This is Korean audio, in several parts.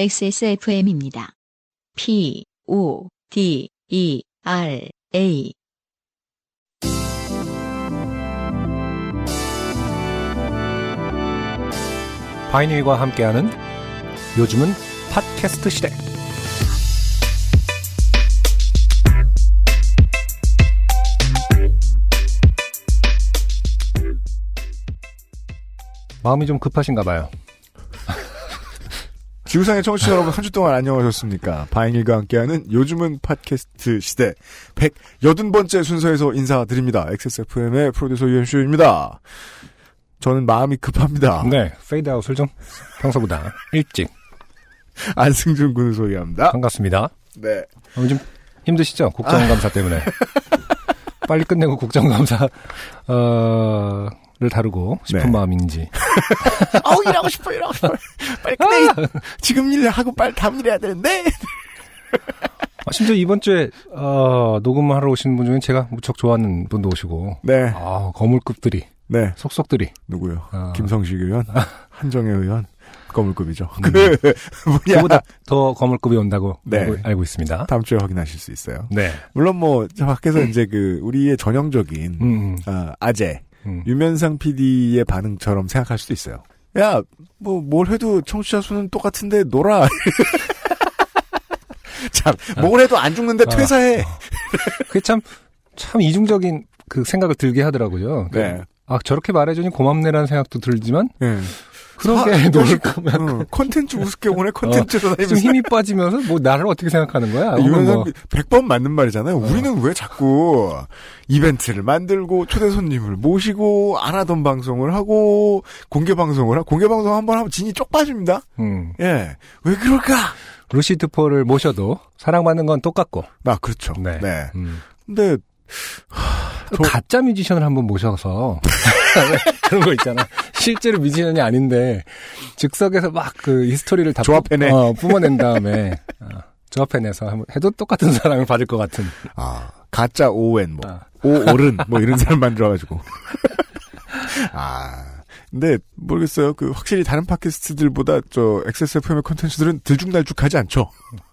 XSFM입니다. P, O, D, E, R, A. 바이닐과 함께하는 요즘은 팟캐스트 시대. 마음이 좀 급하신가 봐요. 지구상의 청취자 여러분 한 주 동안 안녕하셨습니까? 바이닐과 함께하는 요즘은 팟캐스트 시대 180번째 순서에서 인사드립니다. XSFM의 프로듀서 유현수입니다. 저는 마음이 급합니다. 네, 페이드아웃을 좀 평소보다 일찍. 안승준 군을 소개합니다. 반갑습니다. 네. 오늘 좀 힘드시죠? 국정감사 때문에. 빨리 끝내고 국정감사, 어, 를 다루고 싶은 네. 마음인지. 아우 일하고 싶어 일하고 싶어. 빨리 끝내. 지금 일 하고 빨리 다음 일 해야 되는데. 아, 심지어 이번 주에, 어, 녹음하러 오신 분 중에 제가 무척 좋아하는 분도 오시고. 네. 아, 거물급들이, 네. 속속들이. 누구요? 아. 김성식 의원, 한정혜 의원, 거물급이죠. 음. 그? 그보다 더 거물급이 온다고 네. 알고, 알고 있습니다. 다음 주에 확인하실 수 있어요. 네. 물론 뭐 밖에서 이제 그 우리의 전형적인 음, 음, 아, 아재 음. 유면상 PD의 반응처럼 생각할 수도 있어요. 야, 뭐, 뭘 해도 청취자 수는 똑같은데 놀아. 참, 뭘 해도 안 죽는데 아. 퇴사해. 그게 참, 참 이중적인 그 생각을 들게 하더라고요. 네. 아, 저렇게 말해주니 고맙네라는 생각도 들지만, 네. 그러게 사- 놀 거면 어, 콘텐츠 우습게 오네, 콘텐츠로 좀. 힘이 빠지면서 뭐 나를 어떻게 생각하는 거야? 유면상 뭐, 100번 맞는 말이잖아요. 어. 우리는 왜 자꾸 이벤트를 만들고 초대 손님을 모시고 안 하던 방송을 하고 공개 방송을 하고 공개 방송 한 번 하면 진이 쪽 빠집니다. 음, 예. 왜 그럴까? 루시드 폴을 모셔도 사랑받는 건 똑같고. 아, 그렇죠. 네. 네. 음. 근데 저- 가짜 뮤지션을 한번 모셔서 그런 거 있잖아. 실제로 뮤지션이 아닌데 즉석에서 막 그 히스토리를 다 조합해내. 뿜- 어, 뿜어낸 다음에 어, 조합해내서 해도 똑같은 사랑을 받을 것 같은. 아, 가짜 오웬, 뭐, 아. 오오른, 뭐, 이런 사람 만들어가지고. 아. 근데, 모르겠어요. 그, 확실히 다른 팟캐스트들보다, 저, XSFM의 콘텐츠들은 들쭉날쭉하지 않죠.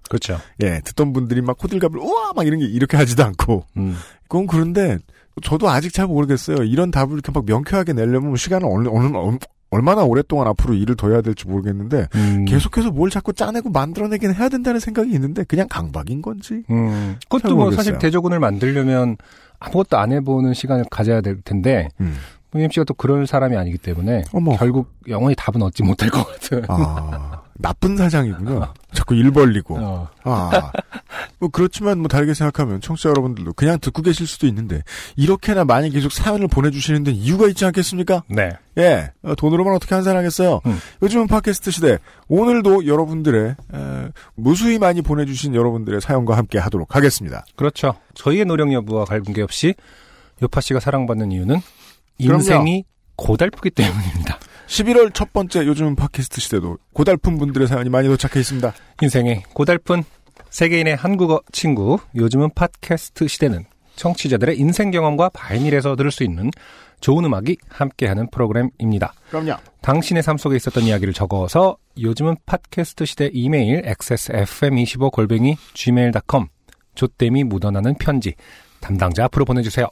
그렇죠. 예, 듣던 분들이 막 호들갑을, 우와! 막 이런 게 이렇게 하지도 않고. 음. 그건 그런데, 저도 아직 잘 모르겠어요. 이런 답을 이렇게 막 명쾌하게 내려면 시간을 어느, 어느, 얼마나 오랫동안 앞으로 일을 더 해야 될지 모르겠는데, 음. 계속해서 뭘 자꾸 짜내고 만들어내긴 해야 된다는 생각이 있는데, 그냥 강박인 건지? 음. 잘 그것도 뭐. 사실 대조군을 만들려면 아무것도 안 해보는 시간을 가져야 될 텐데 음. UMC가 또 그럴 사람이 아니기 때문에 어머. 결국 영원히 답은 얻지 못할 것 같은. 아, 나쁜 사장이군요. 자꾸 일 벌리고. 어. 아, 뭐 그렇지만 뭐 다르게 생각하면 청취자 여러분들도 그냥 듣고 계실 수도 있는데 이렇게나 많이 계속 사연을 보내주시는 데 이유가 있지 않겠습니까? 네. 예, 어, 돈으로만 어떻게 한산하겠어요. 음. 요즘은 팟캐스트 시대. 오늘도 여러분들의 에, 무수히 많이 보내주신 여러분들의 사연과 함께 하도록 하겠습니다. 그렇죠. 저희의 노력 여부와 관계 없이 요파 씨가 사랑받는 이유는 그럼요. 인생이 고달프기 때문입니다. 11월 첫 번째 요즘은 팟캐스트 시대도 고달픈 분들의 사연이 많이 도착해 있습니다. 인생의 고달픈 세계인의 한국어 친구 요즘은 팟캐스트 시대는 청취자들의 인생 경험과 바이닐에서 들을 수 있는 좋은 음악이 함께하는 프로그램입니다. 그럼요. 당신의 삶 속에 있었던 이야기를 적어서 요즘은 팟캐스트 시대 이메일 xsfm25 골뱅이 gmail.com 조땜이 묻어나는 편지 담당자 앞으로 보내주세요.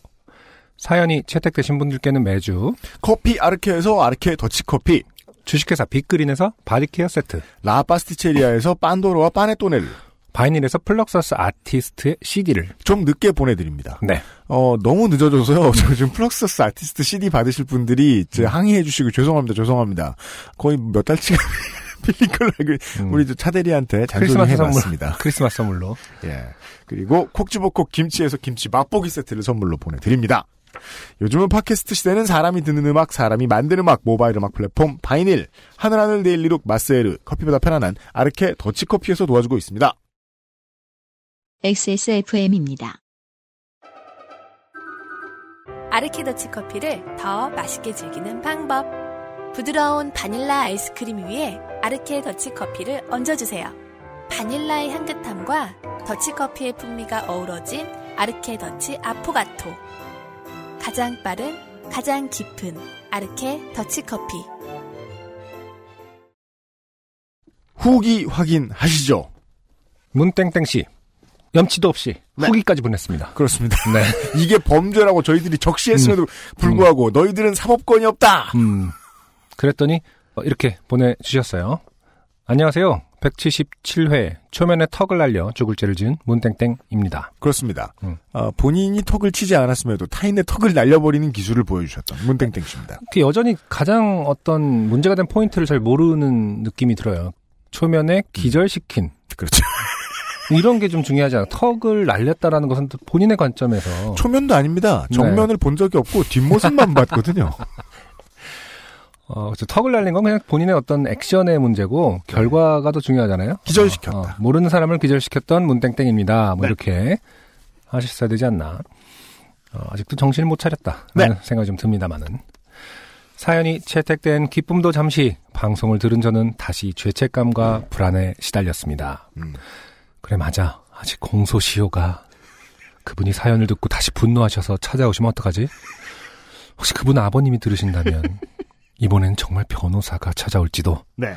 사연이 채택되신 분들께는 매주 커피 아르케에서 아르케 더치커피, 주식회사 빅그린에서 바디케어 세트 라파스티체리아에서 빤도로와 파네토네를 바이닐에서 플럭서스 아티스트의 CD를 좀 늦게 보내드립니다. 네 어, 너무 늦어져서요. 저 지금 플럭서스 아티스트 CD 받으실 분들이 이제 항의해 주시고 죄송합니다. 죄송합니다. 거의 몇 달치가 밀린 걸로 알고 있- 음. 우리 저 차대리한테 크리스마스 해봤습니다. 크리스마스 선물로 예. 그리고 콕 집어 콕 김치에서 김치 맛보기 세트를 선물로 보내드립니다. 요즘은 팟캐스트 시대는 사람이 듣는 음악, 사람이 만드는 음악, 모바일 음악 플랫폼 바이닐, 하늘하늘 데일리룩 마스에르, 커피보다 편안한 아르케 더치커피에서 도와주고 있습니다. XSFM입니다. 아르케더치 커피를 더 맛있게 즐기는 방법. 부드러운 바닐라 아이스크림 위에 아르케 더치 커피를 얹어주세요. 바닐라의 향긋함과 더치 커피의 풍미가 어우러진 아르케 더치 아포가토. 가장 빠른, 가장 깊은 아르케 더치 커피. 후기 확인하시죠. 문땡땡 씨 염치도 없이 네. 후기까지 보냈습니다. 그렇습니다. 네. 이게 범죄라고 저희들이 적시했음에도 불구하고 너희들은 사법권이 없다. 음. 그랬더니 어, 이렇게 보내주셨어요. 안녕하세요. 177회 초면에 턱을 날려 죽을 죄를 지은 문땡땡입니다. 그렇습니다. 음. 어, 본인이 턱을 치지 않았음에도 타인의 턱을 날려버리는 기술을 보여주셨던 문땡땡 씨입니다. 그 여전히 가장 어떤 문제가 된 포인트를 잘 모르는 느낌이 들어요. 초면에 기절시킨 그렇죠. 이런 게 좀 중요하지 않아. 턱을 날렸다라는 것은 또 본인의 관점에서 초면도 아닙니다. 네. 정면을 본 적이 없고 뒷모습만 봤거든요. 어, 그렇죠. 턱을 날린 건 그냥 본인의 어떤 액션의 문제고 결과가 더 중요하잖아요. 기절시켰다. 어, 어, 모르는 사람을 기절시켰던 문땡땡입니다. 뭐 네. 이렇게 하셨어야 되지 않나. 어, 아직도 정신을 못 차렸다. 라는 생각이 좀 듭니다만은. 사연이 채택된 기쁨도 잠시 방송을 들은 저는 다시 죄책감과 불안에 시달렸습니다. 음. 그래 맞아. 아직 공소시효가 그분이 사연을 듣고 다시 분노하셔서 찾아오시면 어떡하지? 혹시 그분 아버님이 들으신다면 이번엔 정말 변호사가 찾아올지도. 네.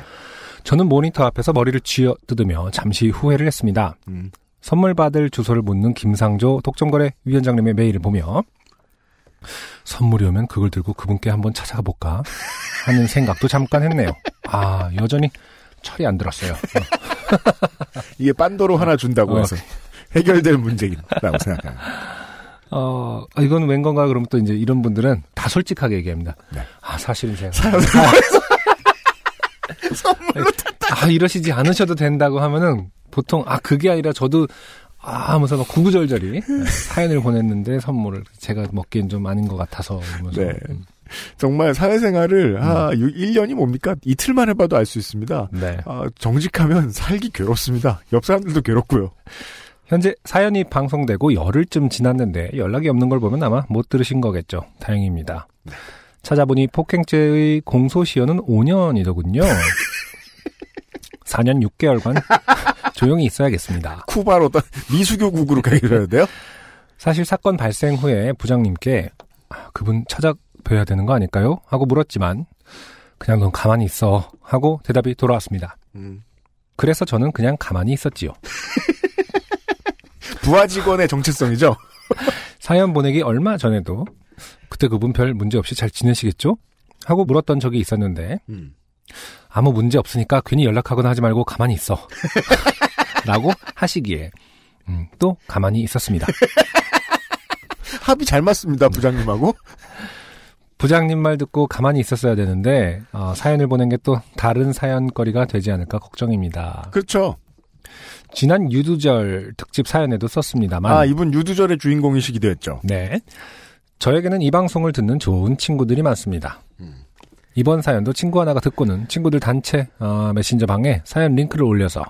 저는 모니터 앞에서 머리를 쥐어 뜯으며 잠시 후회를 했습니다. 음. 선물 받을 주소를 묻는 김상조 독점거래 위원장님의 메일을 보며 선물이 오면 그걸 들고 그분께 한번 찾아가 볼까 하는 생각도 잠깐 했네요. 아 여전히 철이 안 들었어요. 이게 빤도로 하나 준다고 어. 해서 해결될 문제라고 생각합니다. 어 아, 이건 웬 건가 그러면 또 이제 이런 분들은 다 솔직하게 얘기합니다. 네. 아 사실은 제가 사연 아 이러시지 않으셔도 된다고 하면은 보통 아 그게 아니라 저도 아 하면서 막 구구절절히 사연을 보냈는데 선물을 제가 먹기엔 좀 아닌 것 같아서 이러면서 네. 음, 정말 사회생활을 아, 1년이 뭡니까? 이틀만 해봐도 알 수 있습니다. 네. 아, 정직하면 살기 괴롭습니다. 옆 사람들도 괴롭고요. 현재 사연이 방송되고 열흘쯤 지났는데 연락이 없는 걸 보면 아마 못 들으신 거겠죠. 다행입니다. 찾아보니 폭행죄의 공소시효는 5년이더군요. 4년 6개월간 조용히 있어야겠습니다. 쿠바로 떠- 미수교국으로 가셔야 돼요? 사실 사건 발생 후에 부장님께 아, 그분 찾아 뵈야 되는 거 아닐까요? 하고 물었지만 그냥 넌 가만히 있어 하고 대답이 돌아왔습니다. 음. 그래서 저는 그냥 가만히 있었지요. 부하 직원의 정체성이죠? 사연 보내기 얼마 전에도 그때 그분 별 문제 없이 잘 지내시겠죠? 하고 물었던 적이 있었는데 음. 아무 문제 없으니까 괜히 연락하거나 하지 말고 가만히 있어. 라고 하시기에 음, 또 가만히 있었습니다. 합이 잘 맞습니다, 부장님하고. 부장님 말 듣고 가만히 있었어야 되는데 어, 사연을 보낸 게 또 다른 사연거리가 되지 않을까 걱정입니다. 그렇죠. 지난 유두절 특집 사연에도 썼습니다만 아, 이분 유두절의 주인공이시기도 했죠. 네. 저에게는 이 방송을 듣는 좋은 친구들이 많습니다. 이번 사연도 친구 하나가 듣고는 친구들 단체 어, 메신저 방에 사연 링크를 올려서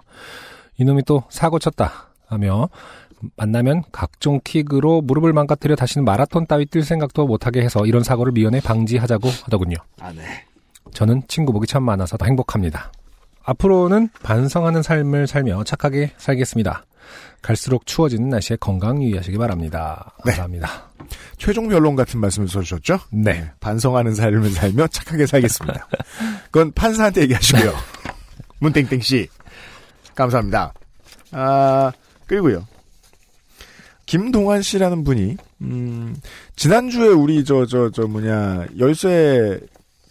이놈이 또 사고 쳤다 하며 만나면 각종 킥으로 무릎을 망가뜨려 다시는 마라톤 따위 뛸 생각도 못하게 해서 이런 사고를 미연에 방지하자고 하더군요. 아, 네. 저는 친구 복이 참 많아서 더 행복합니다. 앞으로는 반성하는 삶을 살며 착하게 살겠습니다. 갈수록 추워지는 날씨에 건강 유의하시기 바랍니다. 네. 감사합니다. 최종 변론 같은 말씀을 써주셨죠? 네. 반성하는 삶을 살며 착하게 살겠습니다. 그건 판사한테 얘기하시고요. 문땡땡 씨. 감사합니다. 아, 그리고요. 김동환 씨라는 분이, 음, 지난주에 우리 저, 저, 저 뭐냐, 열쇠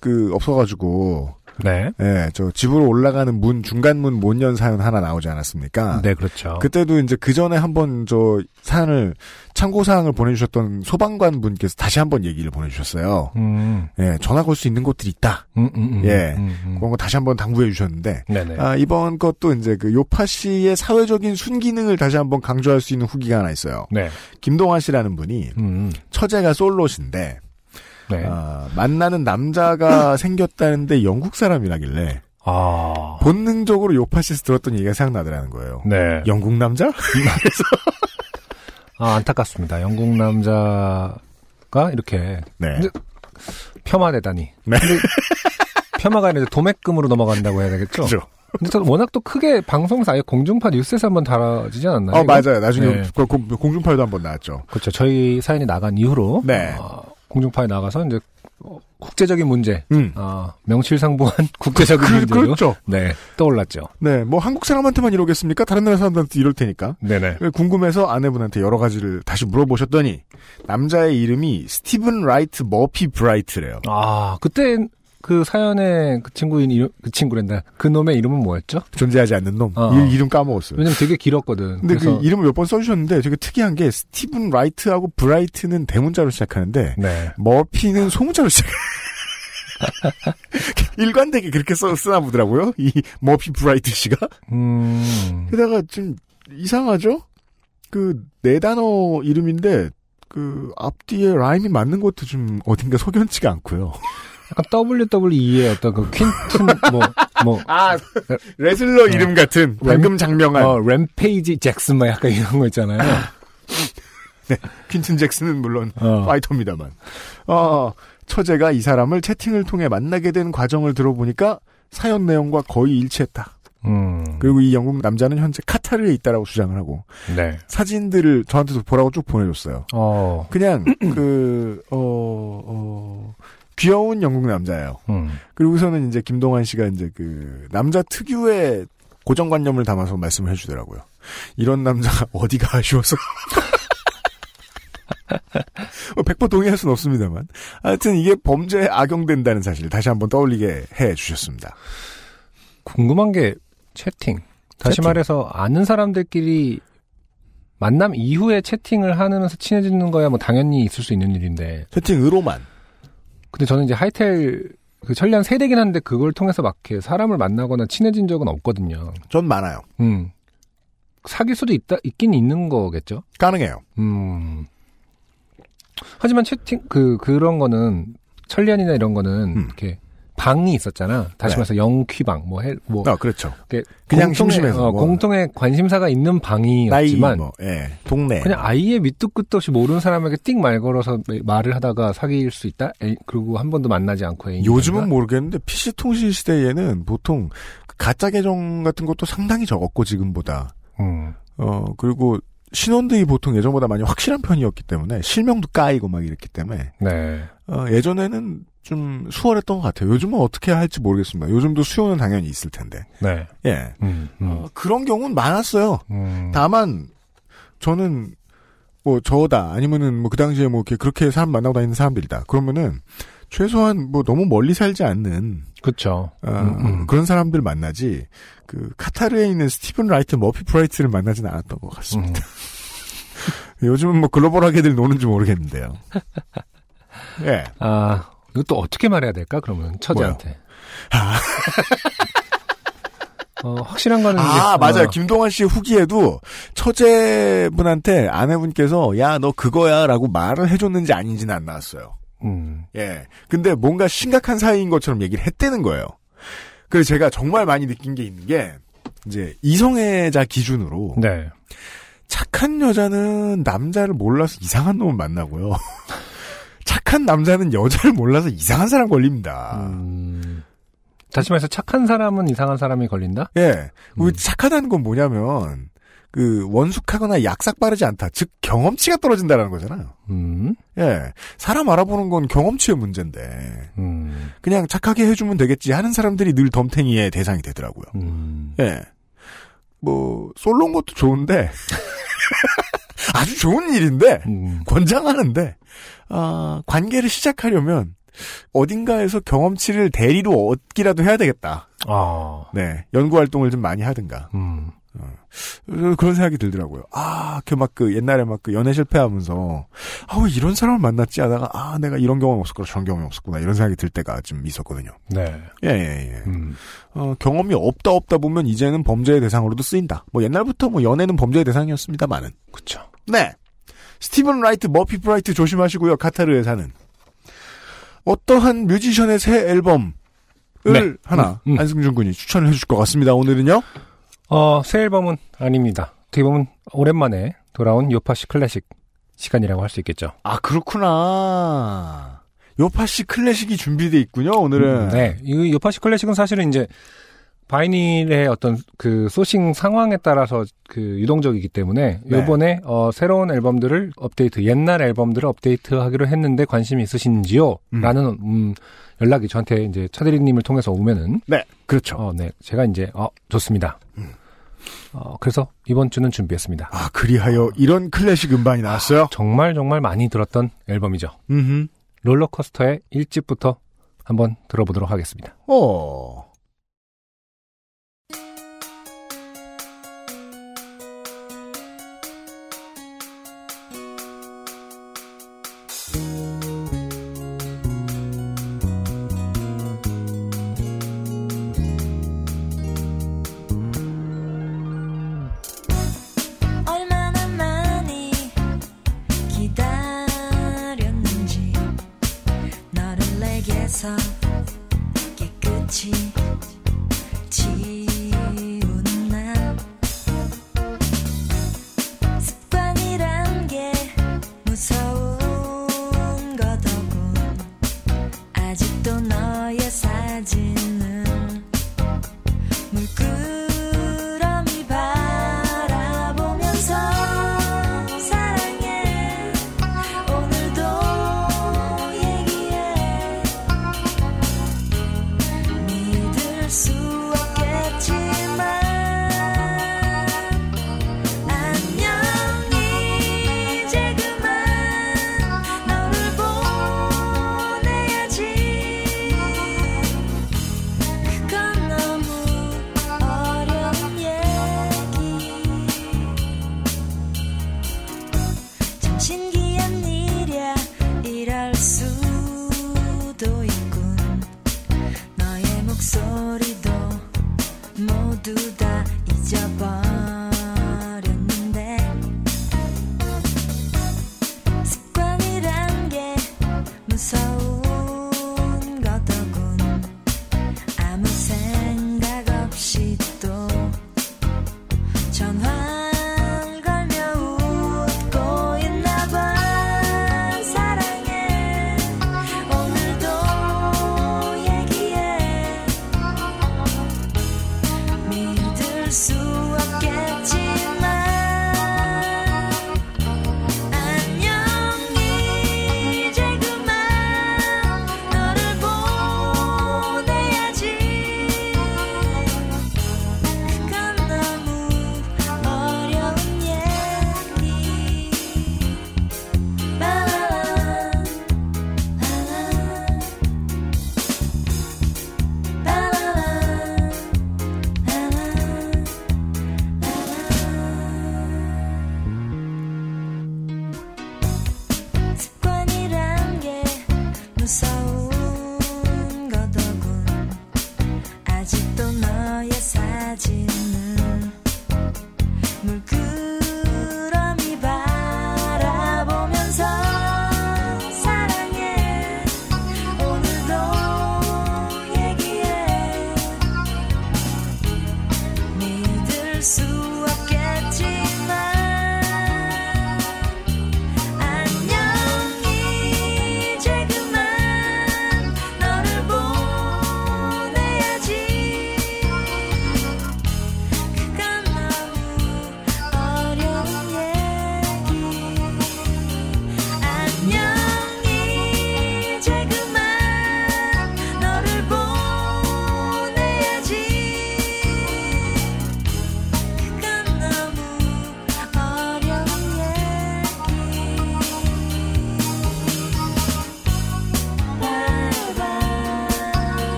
그 없어가지고, 네. 예, 저 집으로 올라가는 문, 중간문 못연 사연 하나 나오지 않았습니까? 네, 그렇죠. 그때도 이제 그 전에 한번 저 사연을 참고 사항을 보내주셨던 소방관 분께서 다시 한번 얘기를 보내주셨어요. 음, 예, 전화 걸 수 있는 곳들이 있다. 음, 음, 음, 예. 음, 음. 그런 거 다시 한번 당부해 주셨는데, 네네. 아, 이번 것도 이제 그 요파 씨의 사회적인 순기능을 다시 한번 강조할 수 있는 후기가 하나 있어요. 네. 김동환 씨라는 분이 음, 처제가 솔로신데, 네. 아, 만나는 남자가 생겼다는데 영국 사람이라길래, 아. 본능적으로 요파 씨에서 들었던 얘기가 생각나더라는 거예요. 네. 영국 남자? 아, 안타깝습니다. 영국 남자가 이렇게 네. 폄하되다니. 네. 근데 폄하가 아니라 도매금으로 넘어간다고 해야 되겠죠? 그죠. 근데 또 워낙 또 크게 방송사 아예 공중파 뉴스에서 한번 다뤄지지 않았나요? 어, 이거? 맞아요. 나중에 네. 그 공- 공중파에도 한번 나왔죠. 그렇죠. 저희 사연이 나간 이후로 네. 어, 공중파에 나가서 이제 국제적인 문제, 음. 어, 명실상부한 국제적인 그, 문제로 그렇죠. 네 떠올랐죠. 네, 뭐 한국 사람한테만 이러겠습니까? 다른 나라 사람들한테 이럴 테니까. 네네. 궁금해서 아내분한테 여러 가지를 다시 물어보셨더니 남자의 이름이 스티븐 라이트 머피 브라이트래요. 아 그때 그 사연의 그 친구인 이름 그 친구랜다. 그 놈의 이름은 뭐였죠? 존재하지 않는 놈. 어. 이, 이름 까먹었어요. 왜냐면 되게 길었거든. 근데 그래서 그 이름을 몇 번 써주셨는데 되게 특이한 게 스티븐 라이트하고 브라이트는 대문자로 시작하는데 네. 머피는 소문자로 시작. 일관되게 그렇게 써, 쓰나 보더라고요. 이 머피 브라이트 씨가. 음. 게다가 좀 이상하죠? 그 네 단어 이름인데 그 앞뒤에 라임이 맞는 것도 좀 어딘가 석연치가 않고요. 약간 WWE의 어떤 그 퀸튼 뭐 뭐 아 레슬러 이름 같은 방금 장명한 어, 램페이지 잭슨 막 약간 이런 거 있잖아요. 퀸튼 잭슨은 물론 어. 파이터입니다만. 어, 처제가 이 사람을 채팅을 통해 만나게 된 과정을 들어보니까 사연 내용과 거의 일치했다. 음. 그리고 이 영국 남자는 현재 카타르에 있다라고 주장을 하고 네. 사진들을 저한테도 보라고 쭉 보내줬어요. 어. 그냥 그 어, 어, 귀여운 영국 남자예요. 음. 그리고서는 이제 김동완 씨가 이제 그 남자 특유의 고정관념을 담아서 말씀을 해주더라고요. 이런 남자가 어디가 아쉬워서. 뭐100% 동의할 수는 없습니다만. 하여튼 이게 범죄에 악용된다는 사실 다시 한번 떠올리게 해 주셨습니다. 궁금한 게 채팅. 다시 채팅. 말해서 아는 사람들끼리 만남 이후에 채팅을 하면서 친해지는 거야 뭐 당연히 있을 수 있는 일인데. 채팅으로만. 근데 저는 이제 하이텔 그 천리안 세대긴 한데 그걸 통해서 막 이렇게 사람을 만나거나 친해진 적은 없거든요. 전 많아요. 음. 사귈 수도 있다 있긴 있는 거겠죠. 가능해요. 음. 하지만 채팅 그 그런 거는 천리안이나 이런 거는 음. 이렇게 방이 있었잖아. 다시 네. 말해서 영퀴방 뭐 헬 뭐 아, 그렇죠. 그냥 공통의, 어, 뭐. 공통의 관심사가 있는 방이었지만 뭐, 예, 동네. 그냥 아예 밑도 끝도 없이 모르는 사람에게 띵말 걸어서 말을 하다가 사귈 수 있다. 애- 그리고 한 번도 만나지 않고 애인 요즘은 모르겠는데 PC 통신 시대에는 보통 그 가짜 계정 같은 것도 상당히 적었고 지금보다 음. 어 그리고 신원들이 보통 예전보다 많이 확실한 편이었기 때문에 실명도 까이고 막 이랬기 때문에 네. 어, 예전에는 좀 수월했던 것 같아요. 요즘은 어떻게 할지 모르겠습니다. 요즘도 수요는 당연히 있을 텐데 네. 예 음. 음. 어, 그런 경우는 많았어요. 음. 다만 저는 뭐 저다 아니면은 뭐 그 당시에 뭐 이렇게 그렇게 사람 만나고 다니는 사람들이다. 그러면은 최소한 뭐 너무 멀리 살지 않는 그렇죠. 어. 그런 사람들 만나지 그 카타르에 있는 스티븐 라이트, 머피 브라이트를 만나지는 않았던 것 같습니다. 음. 요즘은 뭐 글로벌하게들 노는지 모르겠는데요. 예. 아, 이것도 어떻게 말해야 될까? 그러면 처제한테. 어, 확실한 거는 아 맞아요. 어, 김동완 씨 후기에도 처제분한테 아내분께서 야 너 그거야라고 말을 해줬는지 아닌지는 안 나왔어요. 음. 예. 근데 뭔가 심각한 사이인 것처럼 얘기를 했다는 거예요. 그래서 제가 정말 많이 느낀 게 있는 게 이제 이성애자 기준으로 네. 착한 여자는 남자를 몰라서 이상한 놈을 만나고요. 착한 남자는 여자를 몰라서 이상한 사람 걸립니다. 음. 다시 말해서 착한 사람은 이상한 사람이 걸린다? 예. 그 음. 착하다는 건 뭐냐면 그 원숙하거나 약삭 빠르지 않다. 즉 경험치가 떨어진다라는 거잖아요. 음. 예. 사람 알아보는 건 경험치의 문제인데 음. 그냥 착하게 해주면 되겠지 하는 사람들이 늘 덤탱이의 대상이 되더라고요. 음. 예. 뭐 솔로인 것도 좋은데 아주 좋은 일인데 음. 권장하는데 아, 관계를 시작하려면 어딘가에서 경험치를 대리로 얻기라도 해야 되겠다. 아. 네, 연구 활동을 좀 많이 하든가 음. 어, 그런 생각이 들더라고요. 아, 그막그 옛날에 막 그 연애 실패하면서 아 왜 이런 사람을 만났지 하다가 아 내가 이런 경험 없었구나 저런 경험이 없었구나 이런 생각이 들 때가 좀 있었거든요. 네. 예, 예, 예. 음. 어, 경험이 없다 없다 보면 이제는 범죄의 대상으로도 쓰인다. 뭐 옛날부터 뭐 연애는 범죄의 대상이었습니다만은. 그쵸. 네. 스티븐 라이트, 머피 브라이트 조심하시고요. 카타르에 사는. 어떠한 뮤지션의 새 앨범을 네. 하나 음, 음. 안승준 군이 추천을 해주실 것 같습니다. 오늘은요. 어, 새 앨범은 아닙니다. 어떻게 보면 오랜만에 돌아온 요파시 클래식 시간이라고 할 수 있겠죠. 아 그렇구나. 요파시 클래식이 준비돼 있군요. 오늘은. 음, 네. 이 요파시 클래식은 사실은 이제 바이닐의 어떤 그 소싱 상황에 따라서 그 유동적이기 때문에 네. 요번에 어 새로운 앨범들을 업데이트 옛날 앨범들을 업데이트하기로 했는데 관심이 있으신지요? 음. 라는 음 연락이 저한테 이제 차대리 님을 통해서 오면은 네, 그렇죠. 어, 네. 제가 이제 어 좋습니다. 어 그래서 이번 주는 준비했습니다. 아, 그리하여 이런 클래식 음반이 나왔어요? 정말 정말 많이 들었던 앨범이죠. 음, 롤러코스터의 1집부터 한번 들어보도록 하겠습니다. 어.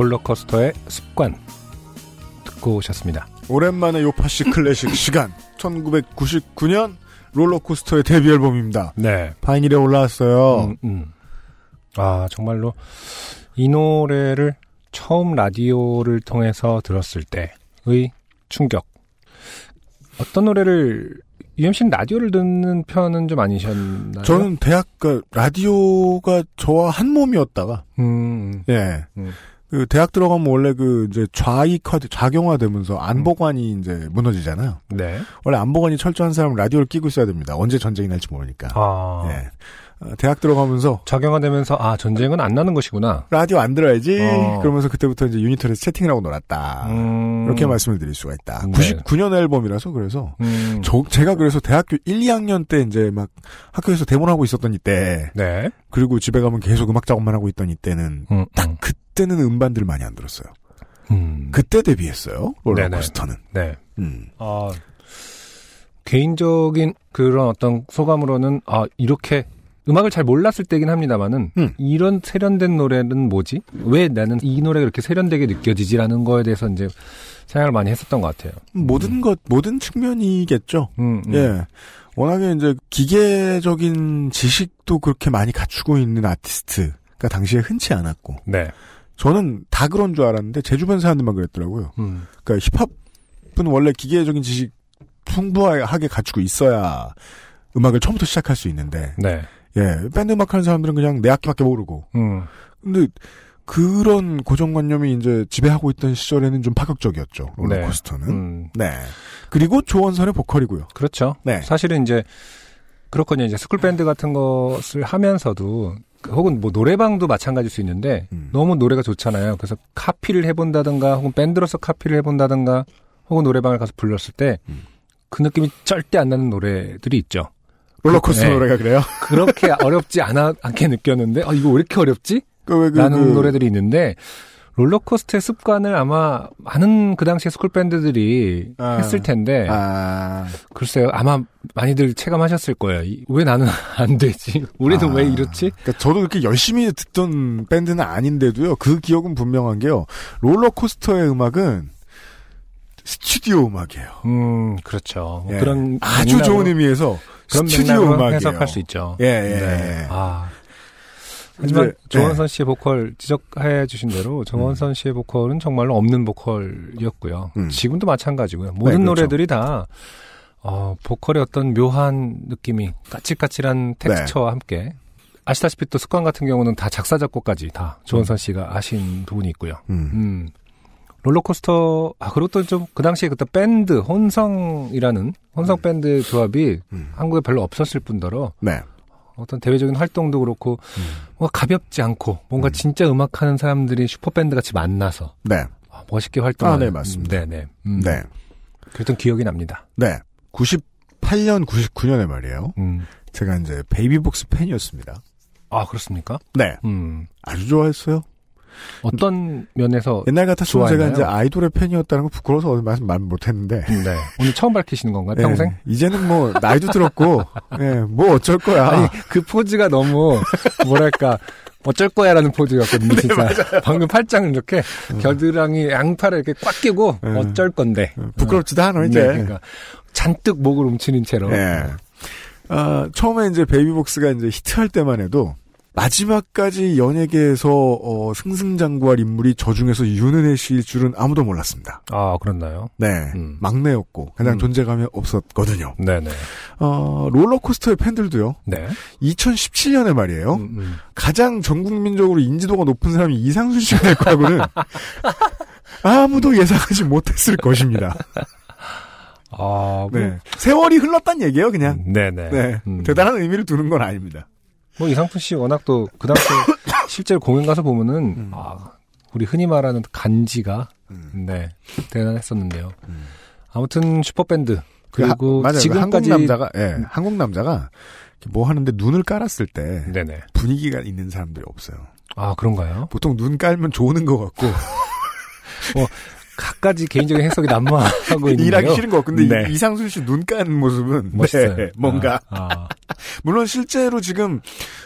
롤러코스터의 습관 듣고 오셨습니다. 오랜만에 요파시 클래식 시간. 1999년 롤러코스터의 데뷔 앨범입니다. 네. 파이닐에 올라왔어요. 음, 음. 아, 정말로 이 노래를 처음 라디오를 통해서 들었을 때의 충격. 어떤 노래를 UMC는 라디오를 듣는 편은 좀 아니셨나요? 저는 대학 그 라디오가 저와 한 몸이었다가 음, 예. 음. 그 대학 들어가면 원래 그 이제 좌익화 좌경화되면서 안보관이 이제 무너지잖아요. 네. 원래 안보관이 철저한 사람은 라디오를 끼고 있어야 됩니다. 언제 전쟁이 날지 모르니까. 아. 예. 어, 대학 들어가면서 작용화 되면서 아 전쟁은 안 나는 것이구나. 라디오 안 들어야지. 어. 그러면서 그때부터 이제 유니터에서 채팅을 하고 놀았다. 음. 이렇게 말씀을 드릴 수가 있다. 네. 99년 앨범이라서 그래서 음. 저, 제가 그래서 대학교 1, 2학년 때 이제 막 학교에서 데모하고 있었던 이때 네. 그리고 집에 가면 계속 음악 작업만 하고 있던 이때는 음, 딱 음. 그때는 음반들 많이 안 들었어요. 음. 그때 데뷔했어요. 롤러코스터는. 네. 음. 아, 개인적인 그런 어떤 소감으로는 아 이렇게 음악을 잘 몰랐을 때긴 합니다만은 음. 이런 세련된 노래는 뭐지? 왜 나는 이 노래가 이렇게 세련되게 느껴지지라는 거에 대해서 이제 생각을 많이 했었던 것 같아요. 모든 것 모든 측면이겠죠. 음, 음. 예. 워낙에 이제 기계적인 지식도 그렇게 많이 갖추고 있는 아티스트가 당시에 흔치 않았고 네. 저는 다 그런 줄 알았는데 제 주변 사람들만 그랬더라고요. 음. 그러니까 힙합은 원래 기계적인 지식 풍부하게 갖추고 있어야 음악을 처음부터 시작할 수 있는데 네. 예 밴드 음악 하는 사람들은 그냥 내 악기밖에 모르고 음. 근데 그런 고정관념이 이제 지배하고 있던 시절에는 좀 파격적이었죠 롤러코스터는 음. 네 그리고 조원선의 보컬이고요 그렇죠. 네. 사실은 이제 그렇거든요. 이제 스쿨 밴드 같은 것을 하면서도 그 혹은 뭐 노래방도 마찬가지일 수 있는데 음. 너무 노래가 좋잖아요. 그래서 카피를 해본다든가 혹은 밴드로서 카피를 해본다든가 혹은 노래방을 가서 불렀을 때그 음. 느낌이 절대 안 나는 노래들이 있죠. 롤러코스터 네. 노래가 그래요 그렇게 어렵지 않아, 않게 느꼈는데 아 이거 왜 이렇게 어렵지? 그, 그, 라는 그, 노래들이 있는데 롤러코스터의 습관을 아마 많은 그 당시에 스쿨 밴드들이 아. 했을 텐데 아 글쎄요 아마 많이들 체감하셨을 거예요. 이- 왜 나는 안 되지? 우리는 아. 왜 이렇지? 그러니까 저도 그렇게 열심히 듣던 밴드는 아닌데도요. 그 기억은 분명한 게요. 롤러코스터의 음악은 스튜디오 음악이에요. 음 그렇죠. 뭐 예. 그런 아주 맥락으로- 좋은 의미에서 그런 스튜디오 음악이에요. 해석할 수 있죠. 예, 예. 네. 아 하지만 근데, 조원선 씨의 보컬 지적해 주신 대로 조원선 씨의 보컬은 정말로 없는 보컬이었고요. 음. 지금도 마찬가지고요. 모든 그렇죠. 노래들이 다 어, 보컬의 어떤 묘한 느낌이 까칠까칠한 텍스처와 함께 아시다시피 또 습관 같은 경우는 다 작사 작곡까지 다 조원선 씨가 아신 부분이 있고요. 음. 음. 롤러코스터, 아, 그리고 또 좀, 그 당시에 그때 밴드, 혼성이라는, 혼성 밴드 조합이 음. 한국에 별로 없었을 뿐더러, 네. 어떤 대외적인 활동도 그렇고, 뭔가 가볍지 않고, 뭔가 음. 진짜 음악하는 사람들이 슈퍼밴드 같이 만나서, 네. 아, 멋있게 활동하는. 아, 네, 맞습니다. 음, 네네. 음, 네. 그랬던 기억이 납니다. 네. 98년, 99년에 말이에요. 음. 제가 이제 베이비복스 팬이었습니다. 아, 그렇습니까? 네. 음. 아주 좋아했어요. 어떤 면에서, 옛날 같았으면 제가 좋아했나요? 이제 아이돌의 팬이었다는 거 부끄러워서 말씀 말 못했는데. 네. 오늘 처음 밝히시는 건가요? 예, 평생? 이제는 뭐 나이도 들었고, 예, 뭐 어쩔 거야. 아니 그 포즈가 너무 뭐랄까 어쩔 거야라는 포즈였거든요 네, 진짜 방금 팔짱을 이렇게 겨드랑이 양팔을 이렇게 꽉 끼고 음. 어쩔 건데 부끄럽지도 않아 이제. 네, 그러니까 잔뜩 목을 움츠린 채로 예. 아, 처음에 이제 베이비복스가 이제 히트할 때만 해도 마지막까지 연예계에서 어, 승승장구할 인물이 저 중에서 윤은혜 씨일 줄은 아무도 몰랐습니다. 아 그렇나요? 네, 음. 막내였고 가장 음. 존재감이 없었거든요. 네네 어, 롤러코스터의 팬들도요. 네 2017년에 말이에요. 음, 음. 가장 전국민적으로 인지도가 높은 사람이 이상순 씨가 될 거라고는 아무도 예상하지 못했을 것입니다. 아 뭐, 네. 세월이 흘렀단 얘기예요, 그냥. 네네 네. 음. 대단한 의미를 두는 건 아닙니다. 뭐 이상순 씨 워낙 또 그 당시 실제로 공연 가서 보면은 음. 아 우리 흔히 말하는 간지가 음. 네 대단했었는데요. 음. 아무튼 슈퍼밴드 그 하- 그리고 맞아요. 그 지금까지 한국 남자가 예, 한국 남자가 뭐 하는데 눈을 깔았을 때 네네 분위기가 있는 사람들이 없어요. 아 그런가요? 보통 눈 깔면 좋는 것 같고 각가지 개인적인 해석이 난무하고 있는데요. 일하기 싫은 것 같고 근데 네. 이- 이상순 씨눈 까는 모습은 멋있어요. 네, 뭔가 아, 아. 물론 실제로 지금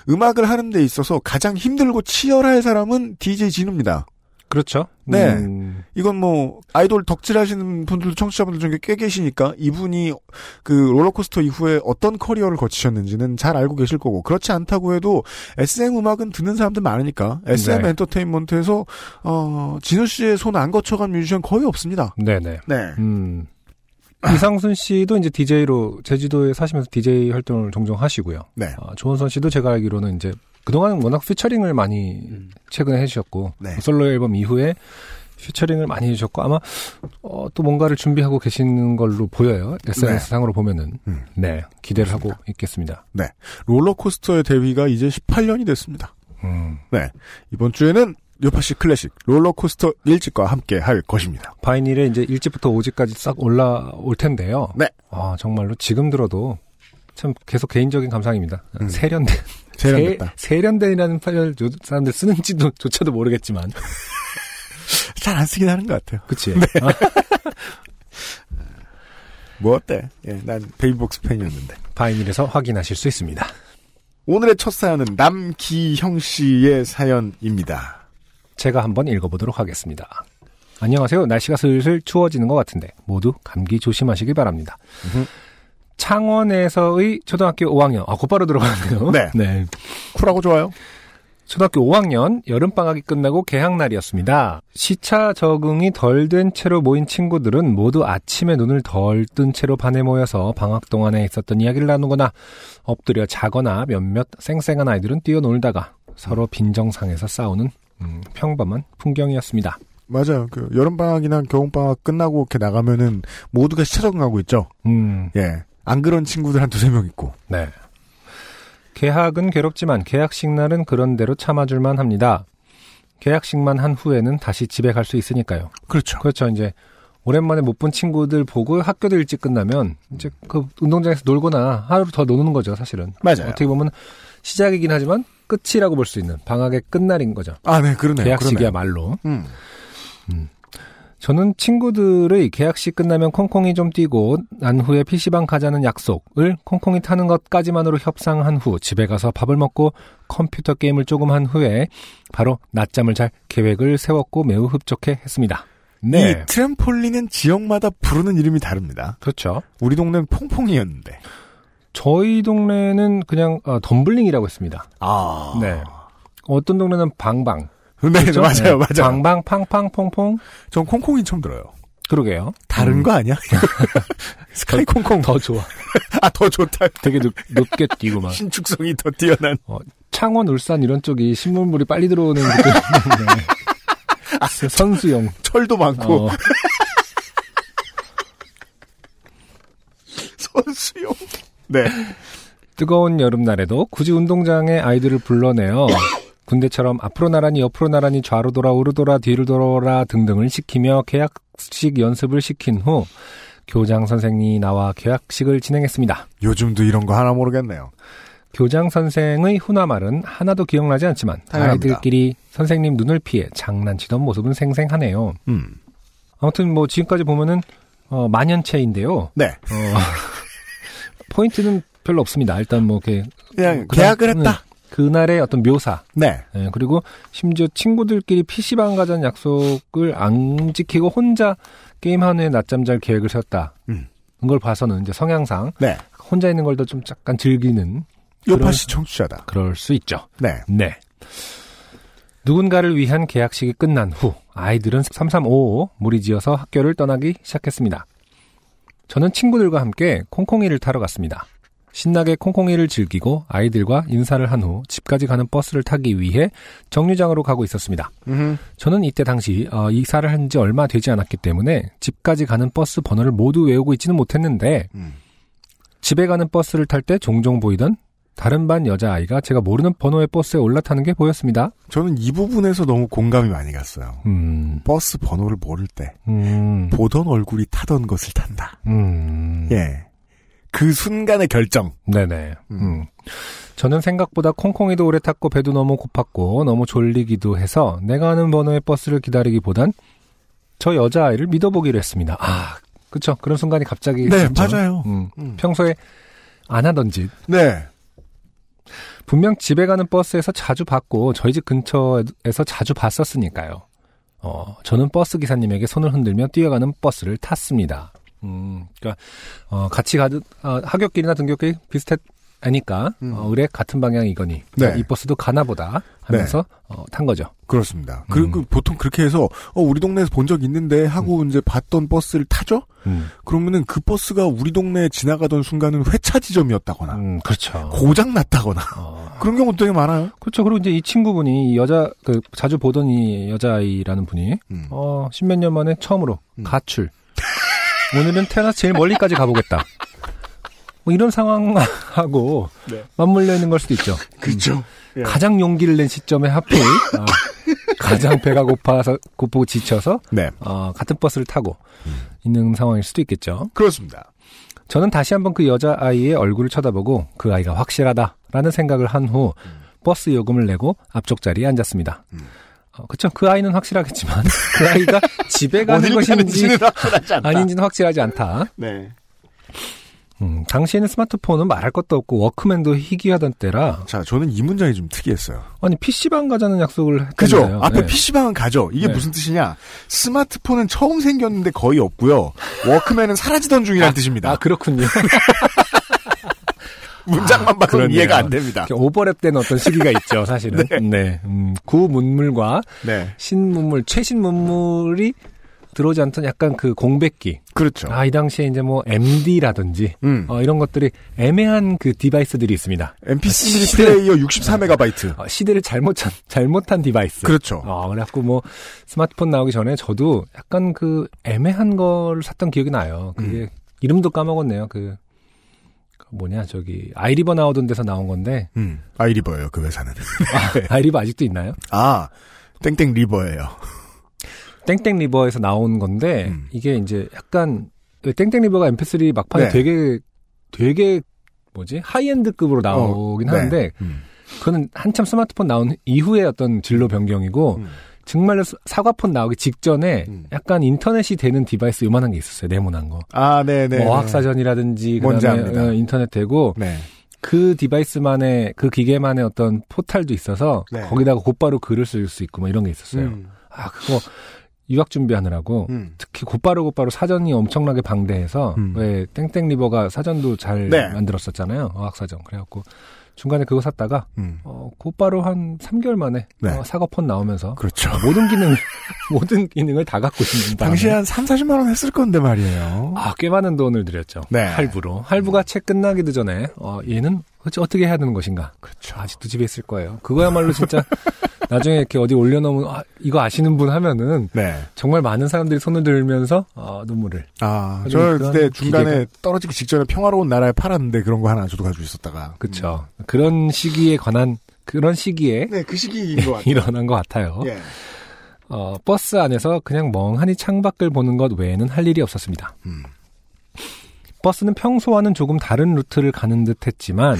음악을 하는 데 있어서 가장 힘들고 치열할 사람은 DJ 진우입니다. 그렇죠. 네. 음, 이건 뭐 아이돌 덕질하시는 분들도 청취자분들 중에 꽤 계시니까 이분이 그 롤러코스터 이후에 어떤 커리어를 거치셨는지는 잘 알고 계실 거고 그렇지 않다고 해도 SM 음악은 듣는 사람들 많으니까 SM 네. 엔터테인먼트에서 어 진우 씨의 손 안 거쳐간 뮤지션 거의 없습니다. 네네. 네. 음. 이상순 씨도 이제 DJ로 제주도에 사시면서 DJ 활동을 종종 하시고요. 네. 아, 조원선 씨도 제가 알기로는 이제 그동안 워낙 피처링을 많이 음. 최근에 해주셨고 네. 솔로 앨범 이후에 피처링을 많이 해주셨고 아마 어, 또 뭔가를 준비하고 계시는 걸로 보여요. SNS 상으로 보면은 음. 네 기대를 하고 있겠습니다. 롤러코스터의 데뷔가 이제 18년이 됐습니다. 음, 네. 이번 주에는 요파시 클래식 롤러코스터 1집과 함께 할 것입니다. 바이닐에 이제 1집부터 5집까지 싹 올라올 텐데요. 네. 아 정말로 지금 들어도 참 계속 개인적인 감상입니다. 음. 세련된 세련됐다. 세, 세련된이라는 표현을 조- 사람들 쓰는지도 조차도 모르겠지만 잘 안 쓰긴 하는 것 같아요. 그치? 네. 아, 뭐 어때? 예, 난 베이비복스 팬이었는데. 바이닐에서 확인하실 수 있습니다. 오늘의 첫 사연은 남기형 씨의 사연입니다. 제가 한번 읽어보도록 하겠습니다. 안녕하세요. 날씨가 슬슬 추워지는 것 같은데 모두 감기 조심하시길 바랍니다. 음흠. 창원에서의 초등학교 5학년, 아, 곧바로 들어가네요. 네. 쿨하고 좋아요. 초등학교 5학년 여름방학이 끝나고 개학날이었습니다. 시차 적응이 덜 된 채로 모인 친구들은 모두 아침에 눈을 덜 뜬 채로 반에 모여서 방학 동안에 있었던 이야기를 나누거나 엎드려 자거나 몇몇 쌩쌩한 아이들은 뛰어놀다가 서로 빈정상에서 싸우는 음, 평범한 풍경이었습니다. 맞아요. 그 여름방학이나 겨울방학 끝나고 이렇게 나가면은 모두가 시차 적응하고 있죠. 음, 예. 안 그런 친구들 한 두세 명 있고. 네. 개학은 괴롭지만 개학식 날은 그런 대로 참아줄만 합니다. 개학식만 한 후에는 다시 집에 갈 수 있으니까요. 그렇죠. 그렇죠. 이제 오랜만에 못 본 친구들 보고 학교도 일찍 끝나면 이제 그 운동장에서 놀거나 하루 더 노는 거죠, 사실은. 맞아요. 어떻게 보면 시작이긴 하지만 끝이라고 볼 수 있는 방학의 끝날인 거죠. 아, 네, 그러네요. 개학식이야말로. 그러네요. 음. 저는 친구들의 개학식 끝나면 콩콩이 좀 뛰고 난 후에 PC방 가자는 약속을 콩콩이 타는 것까지만으로 협상한 후 집에 가서 밥을 먹고 컴퓨터 게임을 조금 한 후에 바로 낮잠을 잘 계획을 세웠고 매우 흡족해 했습니다. 네. 이 트램폴린은 지역마다 부르는 이름이 다릅니다. 그렇죠. 우리 동네는 퐁퐁이었는데. 저희 동네는 그냥 어, 덤블링이라고 했습니다. 아. 네. 어떤 동네는 방방. 네, 그렇죠? 맞아요, 네. 맞아요. 방방, 팡팡, 퐁퐁. 전 콩콩이 처음 들어요. 그러게요. 다른 음, 거 아니야? 스카이 콩콩. 더 좋아. 아, 더 좋다. 되게 높, 높게 뛰고 막. 신축성이 더 뛰어난. 창원, 울산 이런 쪽이 신문물이 빨리 들어오는 그쪽인데. 선수용. 철도 많고. 어, 선수용. 네. 뜨거운 여름날에도 굳이 운동장에 아이들을 불러내어 군대처럼 앞으로 나란히 옆으로 나란히 좌로 돌아 우로 돌아 뒤로 돌아 등등을 시키며 계약식 연습을 시킨 후 교장 선생이 나와 계약식을 진행했습니다. 요즘도 이런 거 하나 모르겠네요. 교장 선생의 훈화말은 하나도 기억나지 않지만 당연합니다. 아이들끼리 선생님 눈을 피해 장난치던 모습은 생생하네요. 음. 아무튼 뭐 지금까지 보면은 어, 만연체인데요. 네. 어, 포인트는 별로 없습니다. 일단 뭐 이렇게 그냥 그냥- 계약을 했다. 그날의 어떤 묘사 네. 예, 그리고 심지어 친구들끼리 PC방 가자는 약속을 안 지키고 혼자 게임하는 후에 낮잠 잘 계획을 세웠다. 음. 그걸 봐서는 이제 성향상 네. 혼자 있는 걸 더 좀 약간 즐기는 요파시 청취자다. 그럴 수 있죠. 네. 네. 누군가를 위한 계약식이 끝난 후 아이들은 3355 무리지어서 학교를 떠나기 시작했습니다. 저는 친구들과 함께 콩콩이를 타러 갔습니다. 신나게 콩콩이를 즐기고 아이들과 인사를 한 후 집까지 가는 버스를 타기 위해 정류장으로 가고 있었습니다. 음. 저는 이때 당시 어, 이사를 한 지 얼마 되지 않았기 때문에 집까지 가는 버스 번호를 모두 외우고 있지는 못했는데 음. 집에 가는 버스를 탈 때 종종 보이던 다른 반 여자아이가 제가 모르는 번호의 버스에 올라타는 게 보였습니다. 저는 이 부분에서 너무 공감이 많이 갔어요. 음, 버스 번호를 모를 때 음, 보던 얼굴이 타던 것을 탄다. 음. 예. 그 순간의 결정. 네네. 음. 음. 저는 생각보다 콩콩이도 오래 탔고 배도 너무 고팠고 너무 졸리기도 해서 내가 아는 번호의 버스를 기다리기보단 저 여자아이를 믿어보기로 했습니다. 아, 그쵸. 그런 순간이 갑자기. 네, 있죠. 맞아요. 음. 음. 평소에 안 하던 짓. 네. 분명 집에 가는 버스에서 자주 봤고 저희 집 근처에서 자주 봤었으니까요. 어, 저는 버스 기사님에게 손을 흔들며 뛰어가는 버스를 탔습니다. 음, 그러니까 어, 같이 가듯 어, 하굣길이나 등굣길 비슷했 아니까 음. 어, 의뢰 같은 방향이거니 네. 이 버스도 가나보다 하면서 어, 탄 거죠. 그렇습니다. 그리고 보통 그렇게 해서 어, 우리 동네에서 본 적 있는데 하고 이제 봤던 버스를 타죠. 음, 그러면은 그 버스가 우리 동네에 지나가던 순간은 회차 지점이었다거나 음, 그렇죠. 고장 났다거나 어, 그런 경우도 되게 많아요. 그렇죠. 그리고 이제 이 친구분이 이 여자 그 자주 보던 이 여자아이라는 분이 음. 어, 십몇 년 만에 처음으로 음. 가출. 오늘은 태어나서 제일 멀리까지 가보겠다. 뭐 이런 상황하고 네. 맞물려 있는 걸 수도 있죠. 그렇죠. 예. 가장 용기를 낸 시점에 하필 어, 가장 배가 고파서 고프고 지쳐서 네, 어, 같은 버스를 타고 있는 상황일 수도 있겠죠. 그렇습니다. 저는 다시 한번 그 여자 아이의 얼굴을 쳐다보고 그 아이가 확실하다라는 생각을 한 후 버스 요금을 내고 앞쪽 자리에 앉았습니다. 음. 어, 그쵸. 그 아이는 확실하겠지만 그 아이가 집에 가는 것인지. 아닌지는 확실하지 않다. 네. 음, 당시에는 스마트폰은 말할 것도 없고 워크맨도 희귀하던 때라 자, 저는 이 문장이 좀 특이했어요. 아니 PC방 가자는 약속을 그죠? 했잖아요. 앞에 네. PC방은 가죠. 이게 네. 무슨 뜻이냐? 스마트폰은 처음 생겼는데 거의 없고요. 워크맨은 사라지던 중이라는 뜻입니다. 아 그렇군요. 문장만 봐도 그렇네요. 이해가 안 됩니다. 오버랩된 어떤 시기가 있죠, 사실은. 네. 음, 구문물과 네. 신문물, 최신 문물이 들어오지 않던 약간 그 공백기. 그렇죠. 아, 이 당시에 이제 뭐 MD라든지 음. 어, 이런 것들이 애매한 그 디바이스들이 있습니다. MP3 시대- 플레이어 64메가바이트. 어, 시대를 잘못한 잘못한 디바이스. 그렇죠. 어, 그래갖고 뭐 스마트폰 나오기 전에 저도 약간 그 애매한 걸 샀던 기억이 나요. 그게 음. 이름도 까먹었네요. 그, 그 뭐냐 저기 아이리버 나오던 데서 나온 건데 음. 아이리버예요, 그 회사는. 아이리버 아직도 있나요? 아, 땡땡 리버예요. 땡땡 리버에서 나온 건데 음. 이게 이제 약간 땡땡 리버가 MP3 막판에 네. 되게 되게 뭐지 하이엔드급으로 나오긴 어, 네. 하는데 음. 그거는 한참 스마트폰 나온 이후의 어떤 진로 변경이고 음. 정말로 사- 사과폰 나오기 직전에 음. 약간 인터넷이 되는 디바이스 요만한 게 있었어요 네모난 거 아, 네네. 뭐 어학사전이라든지 뭔지 그다음에. 어, 인터넷 되고 네. 그 디바이스만의 그 기계만의 어떤 포탈도 있어서 네. 거기다가 곧바로 글을 쓸 수 있고 뭐 이런 게 있었어요 음. 아 그거 유학 준비하느라고 음. 특히 곧바로 곧바로 사전이 엄청나게 방대해서 음. 왜 땡땡 리버가 사전도 잘 네. 만들었었잖아요 어학 사전 그래 갖고 중간에 그거 샀다가 음. 어, 곧바로 한 3개월 만에 네. 어, 사과폰 나오면서 그렇죠. 모든 기능 모든 기능을 다 갖고 있는 바람에 당시에 한 3, 40만 원 했을 건데 말이에요. 아, 꽤 많은 돈을 들였죠. 네. 할부로. 할부가 채 끝나기도 전에, 어, 얘는 어째- 어떻게 해야 되는 것인가. 그렇죠. 아직도 집에 있을 거예요. 그거야말로 진짜, 나중에 이렇게 어디 올려놓으면, 아, 이거 아시는 분 하면은, 네. 정말 많은 사람들이 손을 들면서, 어, 눈물을. 아, 저 그때 중간에 기계가- 떨어지기 직전에 평화로운 나라에 팔았는데 그런 거 하나 저도 가지고 있었다가. 그쵸. 그런 시기에 관한, 그런 시기에 네, 그 시기인 것 같아요. 일어난 것 같아요. 예. 어, 버스 안에서 그냥 멍하니 창밖을 보는 것 외에는 할 일이 없었습니다. 음. 버스는 평소와는 조금 다른 루트를 가는 듯 했지만,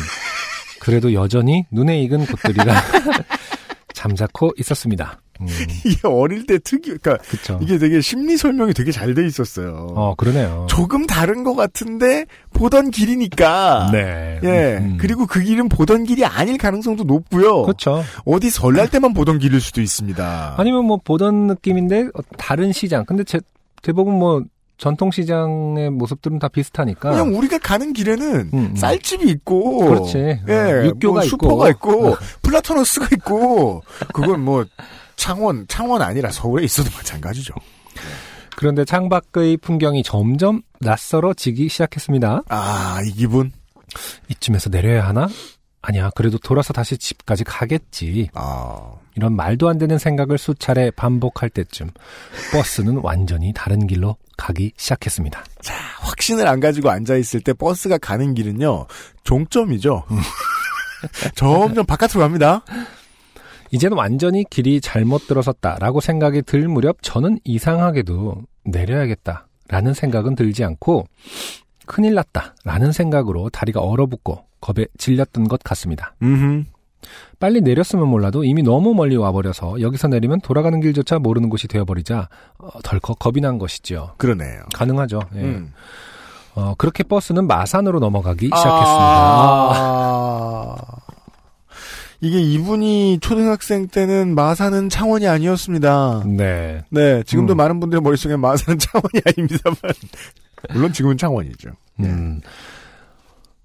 그래도 여전히 눈에 익은 곳들이라 잠자코 있었습니다. 음, 이게 어릴 때 특이, 그러니까 그쵸. 이게 되게 심리 설명이 되게 잘 돼 있었어요. 어, 그러네요. 조금 다른 것 같은데 보던 길이니까. 네. 예. 음. 그리고 그 길은 보던 길이 아닐 가능성도 높고요. 그렇죠. 어디 설날 때만 보던 길일 수도 있습니다. 아니면 뭐 보던 느낌인데 어, 다른 시장. 근데 제, 대부분 뭐 전통 시장의 모습들은 다 비슷하니까. 그냥 우리가 가는 길에는 음, 음. 쌀집이 있고, 그렇지. 예, 어, 육교가 뭐 있고. 슈퍼가 있고, 플라토너스가 있고, 그건 뭐 창원, 창원 아니라 서울에 있어도 마찬가지죠. 그런데 창밖의 풍경이 점점 낯설어지기 시작했습니다. 아, 이 기분? 이쯤에서 내려야 하나? 아니야, 그래도 돌아서 다시 집까지 가겠지. 아, 이런 말도 안 되는 생각을 수차례 반복할 때쯤 버스는 완전히 다른 길로 가기 시작했습니다. 확신을 안 가지고 앉아 있을 때 버스가 가는 길은요, 종점이죠. 점점 바깥으로 갑니다. 이제는 완전히 길이 잘못 들어섰다라고 생각이 들 무렵 저는 이상하게도 내려야겠다라는 생각은 들지 않고 큰일 났다라는 생각으로 다리가 얼어붙고 겁에 질렸던 것 같습니다. 음 빨리 내렸으면 몰라도 이미 너무 멀리 와버려서 여기서 내리면 돌아가는 길조차 모르는 곳이 되어버리자 어, 덜컥 겁이 난 것이죠. 그러네요. 가능하죠. 예. 음. 어, 그렇게 버스는 마산으로 넘어가기 시작했습니다. 아... 이게 이분이 초등학생 때는 마산은 창원이 아니었습니다. 네. 네, 지금도 음. 많은 분들의 머릿속에 마산은 창원이 아닙니다만. 물론 지금은 창원이죠. 네.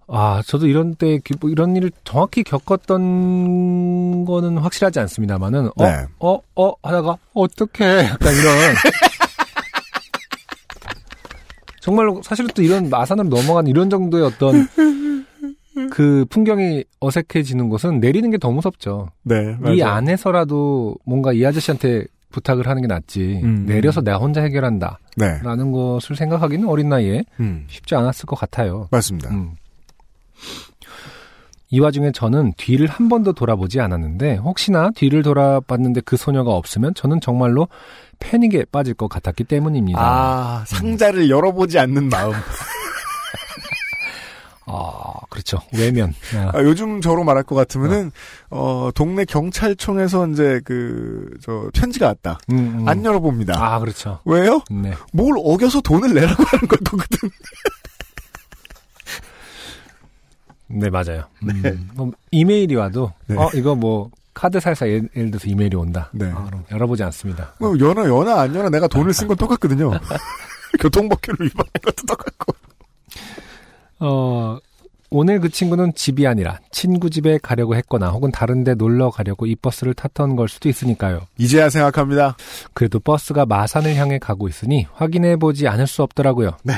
음. 아, 저도 이런 때, 기- 뭐 이런 일을 정확히 겪었던 거는 확실하지 않습니다만은, 어, 네. 어, 어, 하다가, 어떡해. 약간 이런. 정말로 사실은 또 이런 마산으로 넘어간 이런 정도의 어떤 그 풍경이 어색해지는 것은 내리는 게 더 무섭죠. 네. 이 맞아요. 안에서라도 뭔가 이 아저씨한테 부탁을 하는 게 낫지. 음. 내려서 내가 혼자 해결한다. 네. 라는 것을 생각하기는 어린 나이에 음. 쉽지 않았을 것 같아요. 맞습니다. 음. 이 와중에 저는 뒤를 한 번도 돌아보지 않았는데 혹시나 뒤를 돌아봤는데 그 소녀가 없으면 저는 정말로 패닉에 빠질 것 같았기 때문입니다. 아, 상자를 열어보지 않는 마음. 아, 그렇죠. 외면. 아, 아, 요즘 저로 말할 것 같으면은, 어, 동네 경찰청에서 이제 그, 저, 편지가 왔다. 음, 음. 안 열어봅니다. 아, 그렇죠. 왜요? 네. 뭘 어겨서 돈을 내라고 하는 걸 거거든. 네, 맞아요. 음, 뭐 이메일이 와도, 네. 어, 이거 뭐, 카드 살사 예를, 예를 들어서 이메일이 온다. 네. 아, 그럼 열어보지 않습니다. 뭐, 연어, 연어, 안 연어, 내가 돈을 쓴 건 똑같거든요. 교통법규를 위반한 것도 똑같고. 어, 오늘 그 친구는 집이 아니라 친구 집에 가려고 했거나 혹은 다른 데 놀러 가려고 이 버스를 탔던 걸 수도 있으니까요. 이제야 생각합니다. 그래도 버스가 마산을 향해 가고 있으니 확인해 보지 않을 수 없더라고요. 네.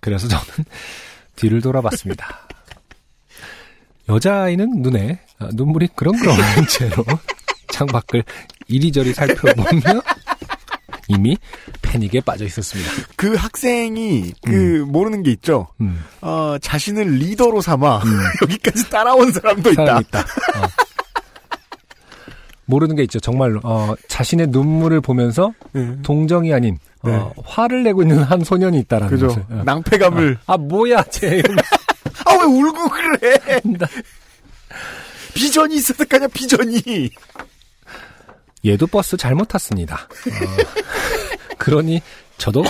그래서 저는 뒤를 돌아봤습니다. 여자아이는 눈에 아, 눈물이 그렁그렁한 채로 창밖을 이리저리 살펴보며 이미 패닉에 빠져 있었습니다. 그 학생이, 그, 모르는 게 있죠. 음, 어, 자신을 리더로 삼아, 여기까지 따라온 사람도 있다. 사람이 있다. 어. 모르는 게 있죠. 정말로 어, 자신의 눈물을 보면서 예. 동정이 아닌 어, 화를 내고 있는 한 소년이 있다라는 그죠. 것을. 어. 낭패감을. 아 뭐야 쟤 아, 왜 울고 그래? 비전이 있었을 거냐, 비전이. 얘도 버스 잘못 탔습니다. 어, 그러니 저도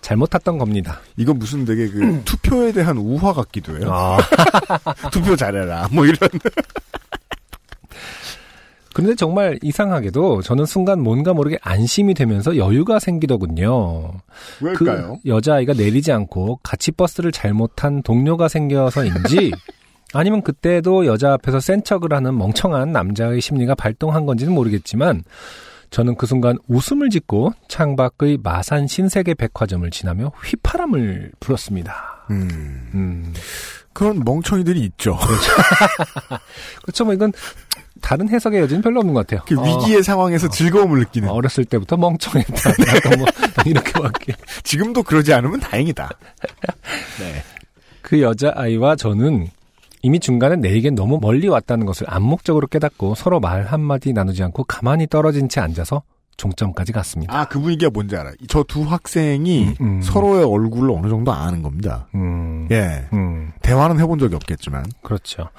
잘못 탔던 겁니다. 이건 무슨 되게 그, 투표에 대한 우화 같기도 해요. 아. 투표 잘해라. 뭐 이런. 근데 정말 이상하게도 저는 순간 뭔가 모르게 안심이 되면서 여유가 생기더군요. 왜일까요? 그 여자아이가 내리지 않고 같이 버스를 잘못한 동료가 생겨서인지 아니면 그때도 여자 앞에서 센 척을 하는 멍청한 남자의 심리가 발동한 건지는 모르겠지만 저는 그 순간 웃음을 짓고 창밖의 마산 신세계 백화점을 지나며 휘파람을 불었습니다. 음, 음. 그런 멍청이들이 있죠. 그렇죠. 뭐 이건 다른 해석의 여지는 별로 없는 것 같아요. 그 위기의 상황에서 즐거움을 느끼는. 어, 어렸을 때부터 멍청했다. 약간 뭐 이렇게밖에. 지금도 그러지 않으면 다행이다. 네. 그 여자아이와 저는 이미 중간에 내리게 너무 멀리 왔다는 것을 암묵적으로 깨닫고 서로 말 한마디 나누지 않고 가만히 떨어진 채 앉아서 종점까지 갔습니다. 아, 그 분위기가 뭔지 알아요. 저두 학생이 음, 음. 서로의 얼굴을 어느 정도 아는 겁니다. 음, 예. 음, 대화는 해본 적이 없겠지만. 그렇죠.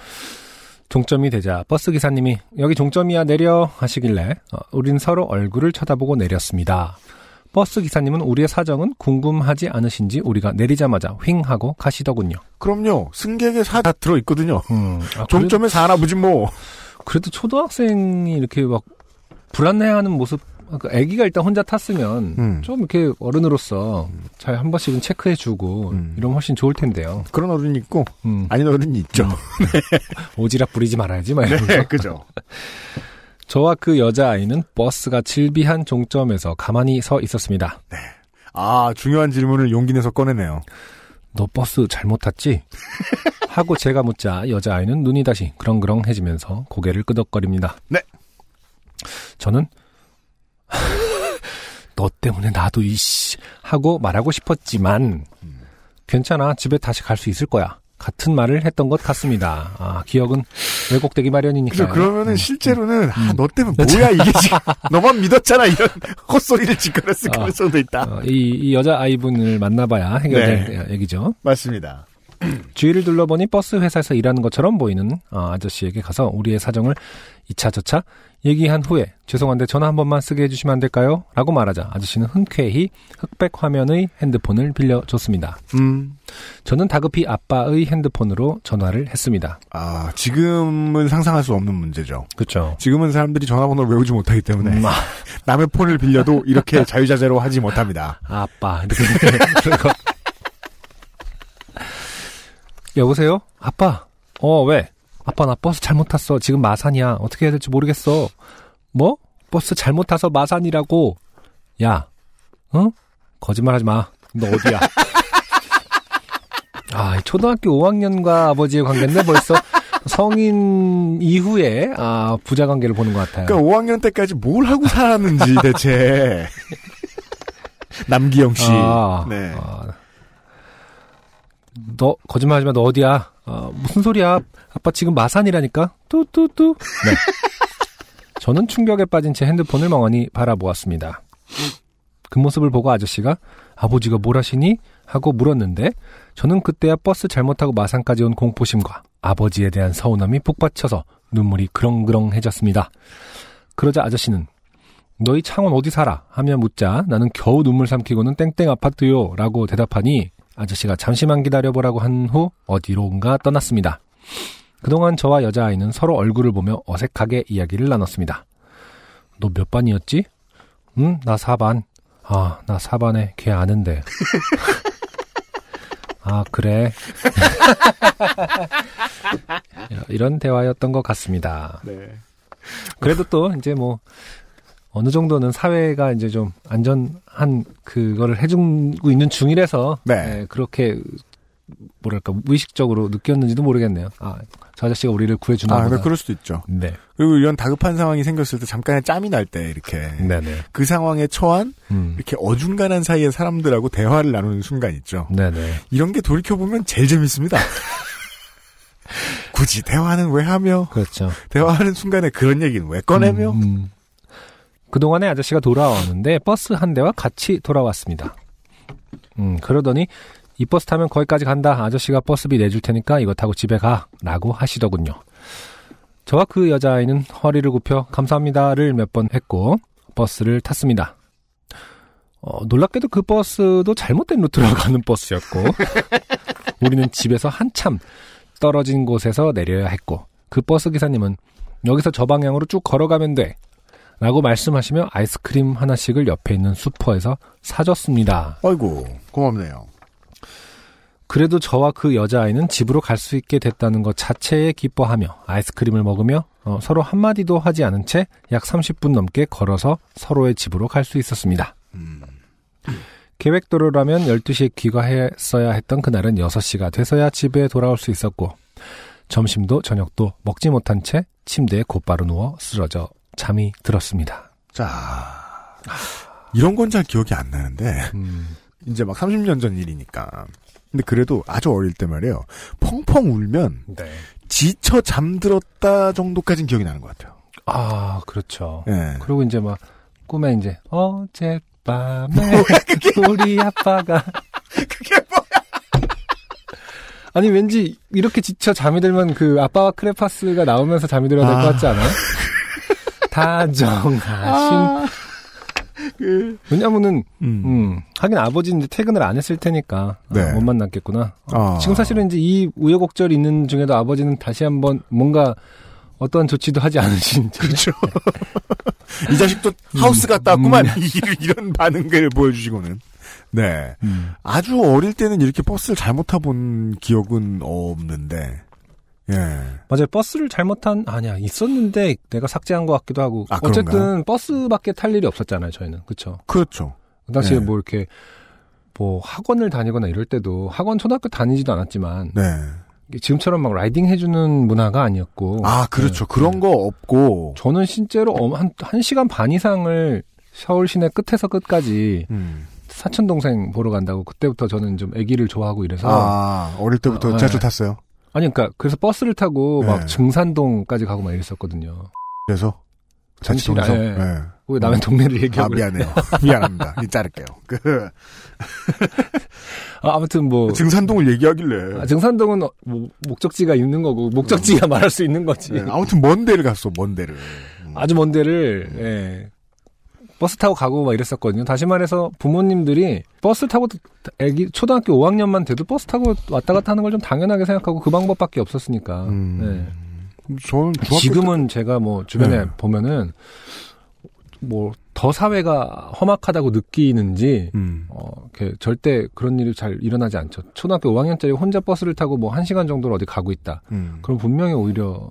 종점이 되자 버스 기사님이 여기 종점이야 내려 하시길래 어, 우린 서로 얼굴을 쳐다보고 내렸습니다. 버스 기사님은 우리의 사정은 궁금하지 않으신지 우리가 내리자마자 휑 하고 가시더군요. 그럼요. 승객의 사 다 들어있거든요. 음, 아, 종점에 사나 보지 뭐. 그래도 초등학생이 이렇게 막 불안해하는 모습, 그 아기가 일단 혼자 탔으면 음. 좀 이렇게 어른으로서 잘 한 번씩은 체크해주고 음. 이러면 훨씬 좋을 텐데요. 그런 어른이 있고, 음, 아닌 어른이 있죠. 오지랖 부리지 말아야지 막 이러면서. 네, 그죠. 저와 그 여자아이는 버스가 질비한 종점에서 가만히 서 있었습니다. 아, 중요한 질문을 용기 내서 꺼내네요. 너 버스 잘못 탔지? 하고 제가 묻자 여자아이는 눈이 다시 그렁그렁해지면서 고개를 끄덕거립니다. 네. 저는 너 때문에 나도 이씨 하고 말하고 싶었지만 괜찮아 집에 다시 갈 수 있을 거야. 같은 말을 했던 것 같습니다. 아 기억은 왜곡되기 마련이니까요. 그죠. 그러면은 음. 실제로는, 아, 너 때문에 뭐야, 이게 지금. 너만 믿었잖아, 이런 헛소리를 짓거렸을 아. 가능성도 있다. 어, 이, 이 여자 아이분을 만나봐야 해결될 네. 얘기죠. 맞습니다. 주위를 둘러보니 버스 회사에서 일하는 것처럼 보이는 어, 아저씨에게 가서 우리의 사정을 이차저차 얘기한 후에 죄송한데 전화 한 번만 쓰게 해주시면 안 될까요? 라고 말하자 아저씨는 흔쾌히 흑백 화면의 핸드폰을 빌려줬습니다. 음. 저는 다급히 아빠의 핸드폰으로 전화를 했습니다. 아, 지금은 상상할 수 없는 문제죠. 그렇죠. 지금은 사람들이 전화번호를 외우지 못하기 때문에 음, 아, 남의 폰을 빌려도 이렇게 자유자재로 하지 못합니다. 아빠 이렇게 여보세요? 아빠. 어, 왜? 아빠 나 버스 잘못 탔어. 지금 마산이야. 어떻게 해야 될지 모르겠어. 뭐? 버스 잘못 타서 마산이라고. 야. 응? 거짓말 하지 마. 너 어디야? 아, 이 초등학교 5학년과 아버지의 관계인데 벌써 성인 이후에 아, 부자 관계를 보는 것 같아요. 그러니까 5학년 때까지 뭘 하고 살았는지 대체. 남기영 씨. 아, 네. 아. 너 거짓말하지 마. 너 어디야? 아, 무슨 소리야? 아빠 지금 마산이라니까. 뚜뚜뚜. 네. 저는 충격에 빠진 제 핸드폰을 멍하니 바라보았습니다. 그 모습을 보고 아저씨가 아버지가 뭘 하시니? 하고 물었는데 저는 그때야 버스 잘못 타고 마산까지 온 공포심과 아버지에 대한 서운함이 북받쳐서 눈물이 그렁그렁해졌습니다. 그러자 아저씨는 너희 창원 어디 살아? 하며 묻자 나는 겨우 눈물 삼키고는 땡땡 아파트요 라고 대답하니 아저씨가 잠시만 기다려보라고 한 후 어디론가 떠났습니다. 그동안 저와 여자아이는 서로 얼굴을 보며 어색하게 이야기를 나눴습니다. 너 몇 반이었지? 응, 나 4반. 아, 나 4반에 걔 아는데. 아, 그래. 이런 대화였던 것 같습니다. 네. 그래도 또 이제 뭐 어느 정도는 사회가 이제 좀 안전한 그거를 해주고 있는 중이라서 네. 예, 그렇게 뭐랄까 무의식적으로 느꼈는지도 모르겠네요. 아, 저 아저씨가 우리를 구해주나 아, 보다. 네, 그럴 수도 있죠. 네, 그리고 이런 다급한 상황이 생겼을 때 잠깐의 짬이 날 때 이렇게 네네. 그 상황에 처한 음, 이렇게 어중간한 사이의 사람들하고 대화를 나누는 순간 있죠. 네네. 이런 게 돌이켜 보면 제일 재밌습니다. 굳이 대화는 왜 하며 그렇죠. 대화하는 순간에 그런 얘기는 왜 꺼내며 음, 음. 그동안에 아저씨가 돌아왔는데 버스 한 대와 같이 돌아왔습니다. 음, 그러더니 이 버스 타면 거기까지 간다. 아저씨가 버스비 내줄 테니까 이거 타고 집에 가. 라고 하시더군요. 저와 그 여자아이는 허리를 굽혀 감사합니다를 몇 번 했고 버스를 탔습니다. 어, 놀랍게도 그 버스도 잘못된 루트로 가는 버스였고 우리는 집에서 한참 떨어진 곳에서 내려야 했고 그 버스 기사님은 여기서 저 방향으로 쭉 걸어가면 돼. 라고 말씀하시며 아이스크림 하나씩을 옆에 있는 슈퍼에서 사줬습니다. 아이고 고맙네요. 그래도 저와 그 여자아이는 집으로 갈 수 있게 됐다는 것 자체에 기뻐하며 아이스크림을 먹으며 어, 서로 한마디도 하지 않은 채 약 30분 넘게 걸어서 서로의 집으로 갈 수 있었습니다. 계획대로라면 12시에 귀가했어야 했던 그날은 6시가 돼서야 집에 돌아올 수 있었고 점심도 저녁도 먹지 못한 채 침대에 곧바로 누워 쓰러져 잠이 들었습니다. 자 이런 건 잘 기억이 안 나는데 음, 이제 막 30년 전 일이니까. 근데 그래도 아주 어릴 때 말이에요. 펑펑 울면 네. 지쳐 잠들었다 정도까진 기억이 나는 것 같아요. 아, 그렇죠. 예. 그리고 이제 막 꿈에 이제 어젯밤에 우리 아빠가 그게 뭐야? 아니 왠지 이렇게 지쳐 잠이 들면 그 아빠와 크레파스가 나오면서 잠이 들어야 될것 아. 같지 않아요? 다정하신 그, 왜냐면은 음. 음 하긴 아버지는 이제 퇴근을 안 했을 테니까 아, 네. 못 만났겠구나. 아. 지금 사실은 이제 이 우여곡절 있는 중에도 아버지는 다시 한번 뭔가 어떤 조치도 하지 않으신 채 그렇죠. 이 자식도 하우스 갔다 왔구만. 이런 반응을 보여주시고는. 네. 음. 아주 어릴 때는 이렇게 버스를 잘못 타본 기억은 없는데. 예. 맞아요. 버스를 잘못한 아니야 있었는데 내가 삭제한 것 같기도 하고 아, 어쨌든 그런가요? 버스밖에 탈 일이 없었잖아요. 저희는 그렇죠. 그렇죠. 그 당시에 네. 뭐 이렇게 뭐 학원을 다니거나 이럴 때도 학원 초등학교 다니지도 않았지만 네. 지금처럼 막 라이딩 해주는 문화가 아니었고 아, 그렇죠. 네. 그런 거 없고. 저는 실제로 엄- 한, 한 시간 반 이상을 서울 시내 끝에서 끝까지 음. 사촌 동생 보러 간다고 그때부터 저는 좀 아기를 좋아하고 이래서 아, 어릴 때부터 아, 자주 네. 탔어요. 아니 그러니까 그래서 버스를 타고 네. 막 증산동까지 가고 막 이랬었거든요. 그래서. 자취동에서. 잠시, 예. 네. 왜 남의 동네를 아, 얘기하고 미안해요. 미안합니다. 이 자를게요. 그, 아, 아무튼 뭐 증산동을 얘기하길래. 아, 증산동은 어, 뭐, 목적지가 있는 거고 목적지가 말할 수 있는 거지. 네, 아무튼 먼 데를 갔어, 먼 데를. 음. 아주 먼 데를 예. 버스 타고 가고 막 이랬었거든요. 다시 말해서 부모님들이 버스 타고 애기 초등학교 5학년만 돼도 버스 타고 왔다 갔다 하는 걸 좀 당연하게 생각하고 그 방법밖에 없었으니까. 음. 네. 저는 지금은 제가 뭐 주변에 네. 보면은 뭐 더 사회가 험악하다고 느끼는지 음. 어, 이렇게 절대 그런 일이 잘 일어나지 않죠. 초등학교 5학년짜리 혼자 버스를 타고 뭐 1시간 정도를 어디 가고 있다. 음. 그럼 분명히 오히려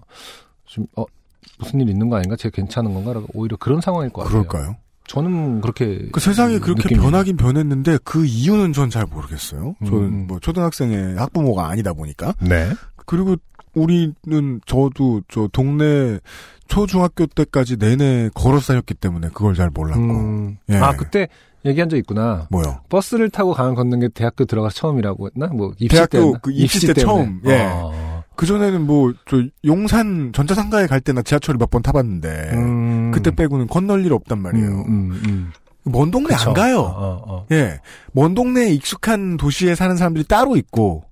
좀 어, 무슨 일 있는 거 아닌가? 쟤 괜찮은 건가? 라고 오히려 그런 상황일 것 같아요. 그럴까요? 저는 그렇게 그 세상이 그렇게 느낍니다. 변하긴 변했는데 그 이유는 전 잘 모르겠어요. 저는 음. 뭐 초등학생의 학부모가 아니다 보니까. 네. 그리고 우리는 저도 저 동네 초중학교 때까지 내내 걸어 다녔기 때문에 그걸 잘 몰랐고. 음, 예. 아 그때 얘기한 적 있구나. 뭐요? 버스를 타고 가는 걷는 게 대학교 들어가서 처음이라고 했나? 뭐 입시 대학교 때였나? 그 입시 때 때문에. 처음, 예. 어. 그 전에는 뭐, 저, 용산 전자상가에 갈 때나 지하철을 몇 번 타봤는데, 음. 그때 빼고는 건널 일 없단 말이에요. 음, 음, 음. 먼 동네 그쵸. 안 가요. 어, 어, 어. 예. 먼 동네에 익숙한 도시에 사는 사람들이 따로 있고,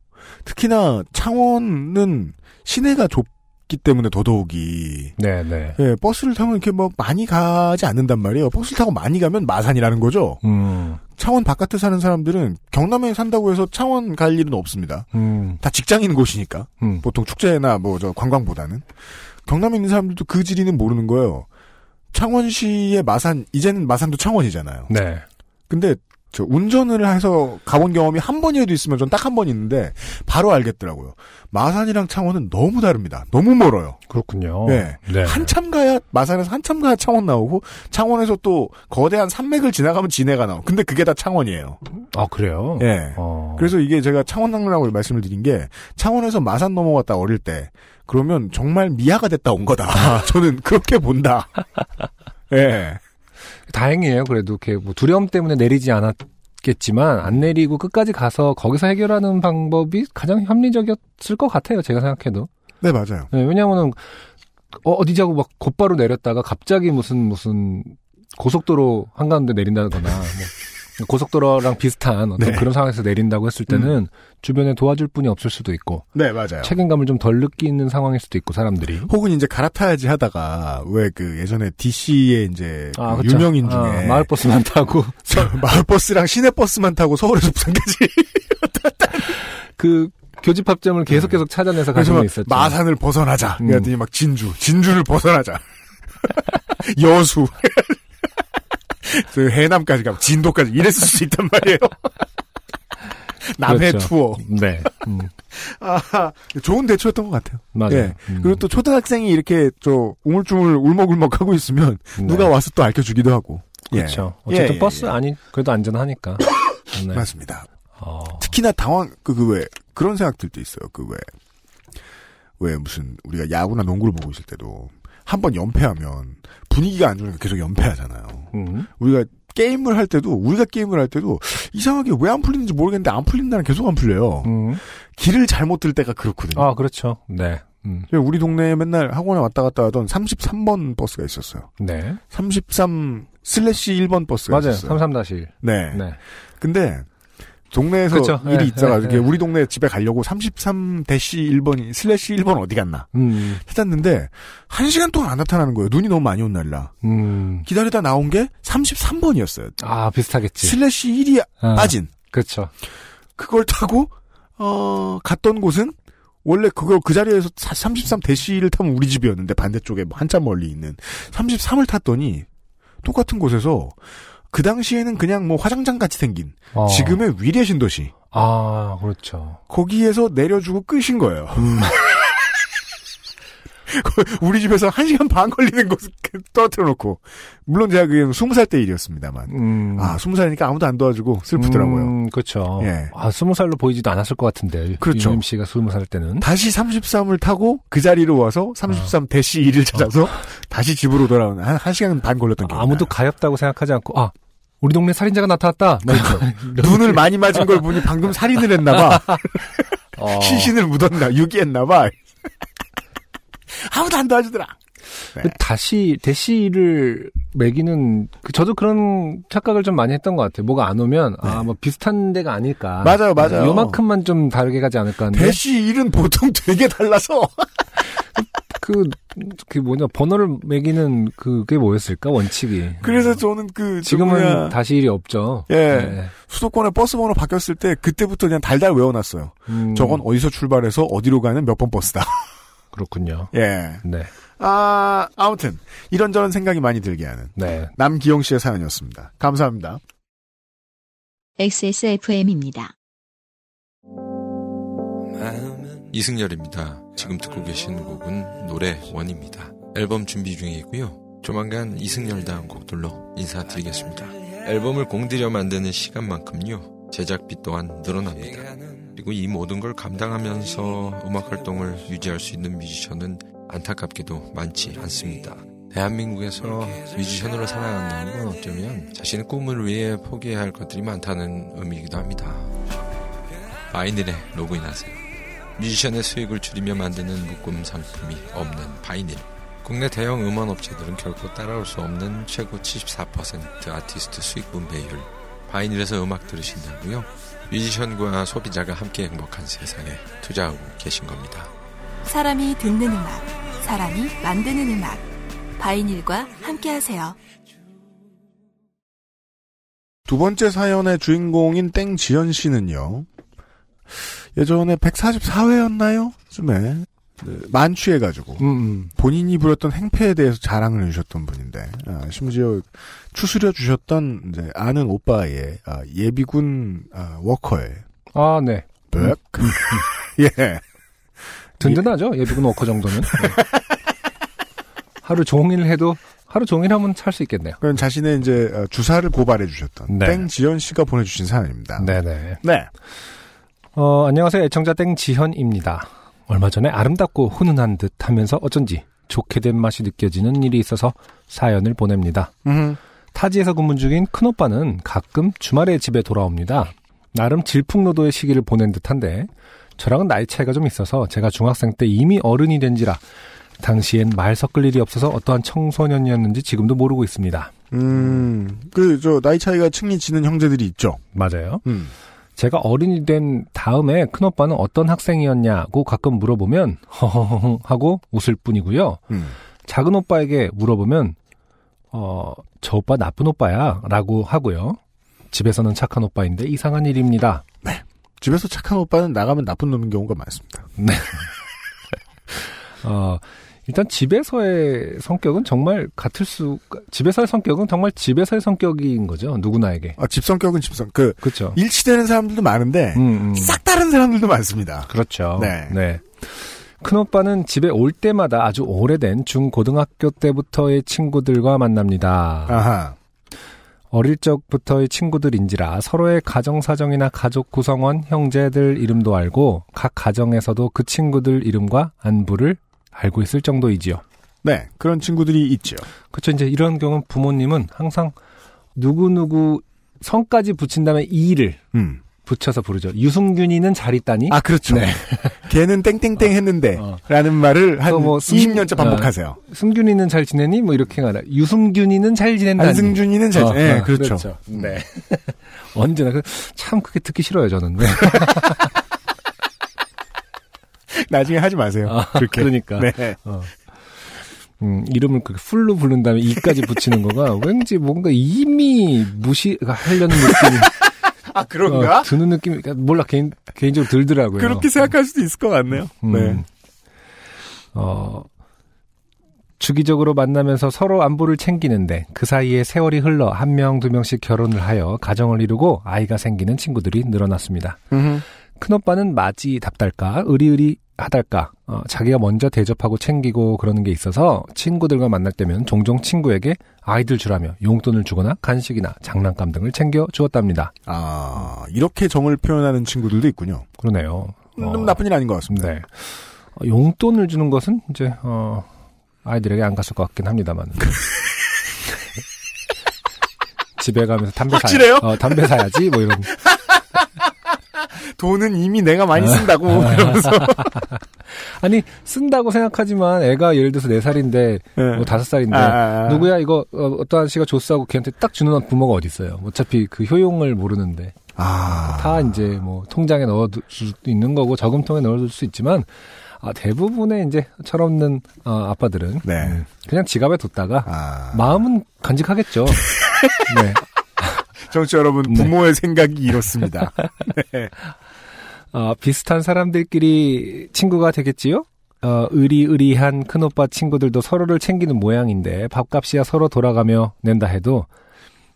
특히나 창원은 시내가 좁 기 때문에 더더욱이, 네, 네. 예, 버스를 타면 이렇게 뭐 많이 가지 않는단 말이에요. 버스를 타고 많이 가면 마산이라는 거죠. 음, 창원 바깥에 사는 사람들은 경남에 산다고 해서 창원 갈 일은 없습니다. 음, 다 직장인 곳이니까. 음. 보통 축제나 뭐 저 관광보다는. 경남에 있는 사람들도 그 지리는 모르는 거예요. 창원시의 마산, 이제는 마산도 창원이잖아요. 네. 근데 저 운전을 해서 가본 경험이 한 번이라도 있으면 전 딱 한 번 있는데 바로 알겠더라고요. 마산이랑 창원은 너무 다릅니다. 너무 멀어요. 그렇군요. 네. 네. 한참 가야 마산에서 한참 가야 창원 나오고 창원에서 또 거대한 산맥을 지나가면 진해가 나오고. 근데 그게 다 창원이에요. 아, 그래요? 예. 어. 그래서 이게 제가 창원 낭라고 말씀을 드린 게 창원에서 마산 넘어갔다 어릴 때 그러면 정말 미아가 됐다 온 거다. 저는 그렇게 본다. 예. 다행이에요. 그래도 이렇게 뭐 두려움 때문에 내리지 않았겠지만 안 내리고 끝까지 가서 거기서 해결하는 방법이 가장 합리적이었을 것 같아요. 제가 생각해도. 네 맞아요. 네, 왜냐면은 어, 어디 자고 막 곧바로 내렸다가 갑자기 무슨 무슨 고속도로 한가운데 내린다거나 뭐 고속도로랑 비슷한 어떤 네. 그런 상황에서 내린다고 했을 때는 주변에 도와줄 분이 없을 수도 있고 네 맞아요. 책임감을 좀 덜 느끼는 상황일 수도 있고 사람들이 혹은 이제 갈아타야지 하다가 왜 그 예전에 DC의 이제 그 그쵸. 유명인 중에 아, 마을버스만 타고 마을버스랑 시내버스만 타고 서울에서 부산까지 그 교집합점을 계속 계속 찾아내서 분 있었죠. 마산을 벗어나자. 음. 그랬더니 막 진주, 진주를 벗어나자. 여수. 그 해남까지 가고 진도까지 이랬을 수 있단 말이에요. 남해 그렇죠. 투어. 네, 음, 아, 좋은 대처였던 것 같아요. 맞아요. 예. 음, 그리고 또 초등학생이 이렇게 저 우물쭈물 울먹울먹 하고 있으면 네. 누가 와서 또 알려주기도 하고. 예. 그렇죠. 어쨌든 예, 예, 버스 예. 아니 그래도 안전하니까. 네. 맞습니다. 어, 특히나 당황 그그왜 그런 생각들도 있어요. 그 왜 왜 무슨 우리가 야구나 농구를 보고 있을 때도 한 번 연패하면 분위기가 안 좋으니까 계속 연패하잖아요. 음, 우리가 게임을 할 때도 우리가 게임을 할 때도 이상하게 왜 안 풀리는지 모르겠는데 안 풀린 날은 계속 안 풀려요. 음. 길을 잘못 들 때가 그렇거든요. 아 그렇죠. 네, 음, 우리 동네에 맨날 학원에 왔다 갔다 하던 33번 버스가 있었어요. 네, 33 slash 1번 버스가 맞아요. 있었어요. 33-1. 네. 네, 근데 동네에서 그쵸. 일이 예, 있어가지고 예, 예. 우리 동네 집에 가려고 33 대시 1번이 slash 1번 어디 갔나 음, 찾았는데 한 시간 동안 안 나타나는 거예요. 눈이 너무 많이 온 날이라 음, 기다리다 나온 게 33번이었어요. 아 비슷하겠지. slash 1이 아, 빠진 그렇죠. 그걸 타고 어 갔던 곳은 원래 그걸 그 자리에서 33 대시를 타면 우리 집이었는데 반대쪽에 뭐 한참 멀리 있는 33을 탔더니 똑같은 곳에서 그 당시에는 그냥 뭐 화장장 같이 생긴 어. 지금의 위례 신도시 아 그렇죠. 거기에서 내려주고 끄신 거예요. 음. 우리 집에서 한 시간 반 걸리는 곳 떨어뜨려 놓고 물론 제가 그게 스무 살때 일이었습니다만 음. 아 스무 살이니까 아무도 안 도와주고 슬프더라고요. 음, 그렇죠. 예. 아, 스무 살로 보이지도 않았을 것 같은데. 그렇죠. 유임 씨가 스무 살 때는. 다시 33을 타고 그 자리로 와서 33 대시 1을 찾아서 다시 집으로 돌아오는 한, 한 시간 반 걸렸던 기억이 아무도 나요. 가엾다고 생각하지 않고, 아, 우리 동네 살인자가 나타났다. 막 이런 눈을 많이 맞은 걸 보니 방금 살인을 했나봐. 어. 시신을 묻었나, 유기했나봐. 아무도 안 도와주더라. 그 다시 대시를 매기는 그 저도 그런 착각을 좀 많이 했던 것 같아요. 뭐가 안 오면 아뭐 비슷한 데가 아닐까. 네. 맞아요, 맞아요. 요만큼만 좀 다르게 가지 않을까 하는데 대시 1은 보통 되게 달라서. 그, 그 뭐냐 번호를 매기는 그게 뭐였을까 원칙이. 그래서 저는 그, 저 지금은 뭐야, 다시 일이 없죠. 예. 네. 수도권에 버스 번호 바뀌었을 때 그때부터 그냥 달달 외워놨어요. 음, 저건 어디서 출발해서 어디로 가는 몇 번 버스다. 그렇군요. 예. 네. 아, 아무튼 이런저런 생각이 많이 들게 하는 네. 남기용 씨의 사연이었습니다. 감사합니다. XSFM입니다. 이승열입니다. 지금 듣고 계신 곡은 노래 원입니다. 앨범 준비 중이고요. 조만간 이승열다운 곡들로 인사드리겠습니다. 앨범을 공들여 만드는 시간만큼요. 제작비 또한 늘어납니다. 그리고 이 모든 걸 감당하면서 음악 활동을 유지할 수 있는 뮤지션은 안타깝게도 많지 않습니다. 대한민국에서 뮤지션으로 살아간다는 건 어쩌면 자신의 꿈을 위해 포기해야 할 것들이 많다는 의미이기도 합니다. 바이닐에 로그인하세요. 뮤지션의 수익을 줄이며 만드는 묶음 상품이 없는 바이닐. 국내 대형 음원 업체들은 결코 따라올 수 없는 최고 74% 아티스트 수익 분배율. 바이닐에서 음악 들으신다고요? 뮤지션과 소비자가 함께 행복한 세상에 투자하고 계신 겁니다. 사람이 듣는 음악, 사람이 만드는 음악. 바이닐과 함께하세요. 두 번째 사연의 주인공인 땡지연 씨는요. 예전에 144회였나요? 쯤에 네, 만취해가지고 음, 음. 본인이 부렸던 행패에 대해서 자랑을 해주셨던 분인데 아, 심지어 추스려 주셨던 이제 아는 오빠의 아, 예비군 아, 워커의 아, 네. 백 예. 든든하죠. 예비군 워커 정도는. 네. 하루 종일 해도 하루 종일 하면 살수 있겠네요. 그건 자신의 이제 어, 주사를 고발해 주셨던 네. 땡지연 씨가 보내주신 사연입니다. 네네. 네. 어, 안녕하세요. 애청자 땡지현입니다. 얼마 전에 아름답고 훈훈한 듯 하면서 어쩐지 좋게 된 맛이 느껴지는 일이 있어서 사연을 보냅니다. 음. 타지에서 근무 중인 큰오빠는 가끔 주말에 집에 돌아옵니다. 나름 질풍노도의 시기를 보낸 듯한데 저랑은 나이 차이가 좀 있어서 제가 중학생 때 이미 어른이 된지라 당시엔 말 섞을 일이 없어서 어떠한 청소년이었는지 지금도 모르고 있습니다. 음. 그 저 나이 차이가 층이 지는 형제들이 있죠. 맞아요. 음. 제가 어른이 된 다음에 큰오빠는 어떤 학생이었냐고 가끔 물어보면 허허허 하고 웃을 뿐이고요. 음. 작은 오빠에게 물어보면 어, 저 오빠 나쁜 오빠야 라고 하고요. 집에서는 착한 오빠인데 이상한 일입니다. 집에서 착한 오빠는 나가면 나쁜 놈인 경우가 많습니다. 어, 일단 집에서의 성격은 정말 같을 수, 집에서의 성격은 정말 집에서의 성격인 거죠. 누구나에게. 아, 집 성격은 집 성. 그 그렇죠. 일치되는 사람들도 많은데 음, 음. 싹 다른 사람들도 많습니다. 그렇죠. 네. 큰 오빠는 집에 올 때마다 아주 오래된 중고등학교 때부터의 친구들과 만납니다. 아하. 어릴 적부터의 친구들인지라 서로의 가정 사정이나 가족 구성원, 형제들 이름도 알고 각 가정에서도 그 친구들 이름과 안부를 알고 있을 정도이지요. 네, 그런 친구들이 있죠. 그렇죠. 이제 이런 경우는 부모님은 항상 누구누구 성까지 붙인 다음에 이를 음. 붙여서 부르죠. 유승균이는 잘 있다니. 아, 그렇죠. 네. 걔는 땡땡땡 했는데 어. 라는 말을 한또뭐 승- 20년째 반복하세요. 승균이는 잘 지내니? 뭐 이렇게 가라. 유승균이는 잘 지낸다니. 안승준이는 잘, 어, 예, 어, 그렇죠. 네. 언제나 그- 참 그게 듣기 싫어요 저는. 네. 나중에 하지 마세요. 아, 그렇게. 그러니까. 네. 어. 음, 이름을 그렇게 풀로 부른 다음에 이까지 붙이는 거가 왠지 뭔가 이미 무시하려는 느낌이 아, 그런가? 어, 드는 느낌이 그러니까 몰라 개인 개인적으로 들더라고요. 그렇게 생각할 수도 있을 것 같네요. 음. 네. 어, 주기적으로 만나면서 서로 안부를 챙기는데 그 사이에 세월이 흘러 한 명, 두 명씩 결혼을 하여 가정을 이루고 아이가 생기는 친구들이 늘어났습니다. 음흠. 큰오빠는 맞이 답달까, 의리의리 하달까, 어, 자기가 먼저 대접하고 챙기고 그러는 게 있어서 친구들과 만날 때면 종종 친구에게 아이들 주라며 용돈을 주거나 간식이나 장난감 등을 챙겨 주었답니다. 아, 이렇게 정을 표현하는 친구들도 있군요. 그러네요. 어, 음, 나쁜 일 아닌 것 같습니다. 네. 어, 용돈을 주는 것은 이제 어, 아이들에게 안 갔을 것 같긴 합니다만. 집에 가면서 담배 확실해요? 사야, 어, 담배 사야지 뭐 이런. 돈은 이미 내가 많이 쓴다고 아. 그러면서. 아니 쓴다고 생각하지만 애가 예를 들어서 네 살인데 네. 뭐 다섯 살인데 아, 아, 아. 누구야 이거 어, 떠한 씨가 줬어 하고 걔한테 딱 주는 부모가 어디 있어요? 어차피 그 효용을 모르는데 아. 다 이제 뭐 통장에 넣어둘 수도 있는 거고 저금통에 넣어둘 수 있지만 아, 대부분의 이제 철없는 어, 아빠들은 네. 음, 그냥 지갑에 뒀다가 아. 마음은 간직하겠죠. 네. 정치 여러분, 네. 부모의 생각이 이렇습니다. 어, 비슷한 사람들끼리 친구가 되겠지요? 어, 의리의리한 큰오빠 친구들도 서로를 챙기는 모양인데 밥값이야 서로 돌아가며 낸다 해도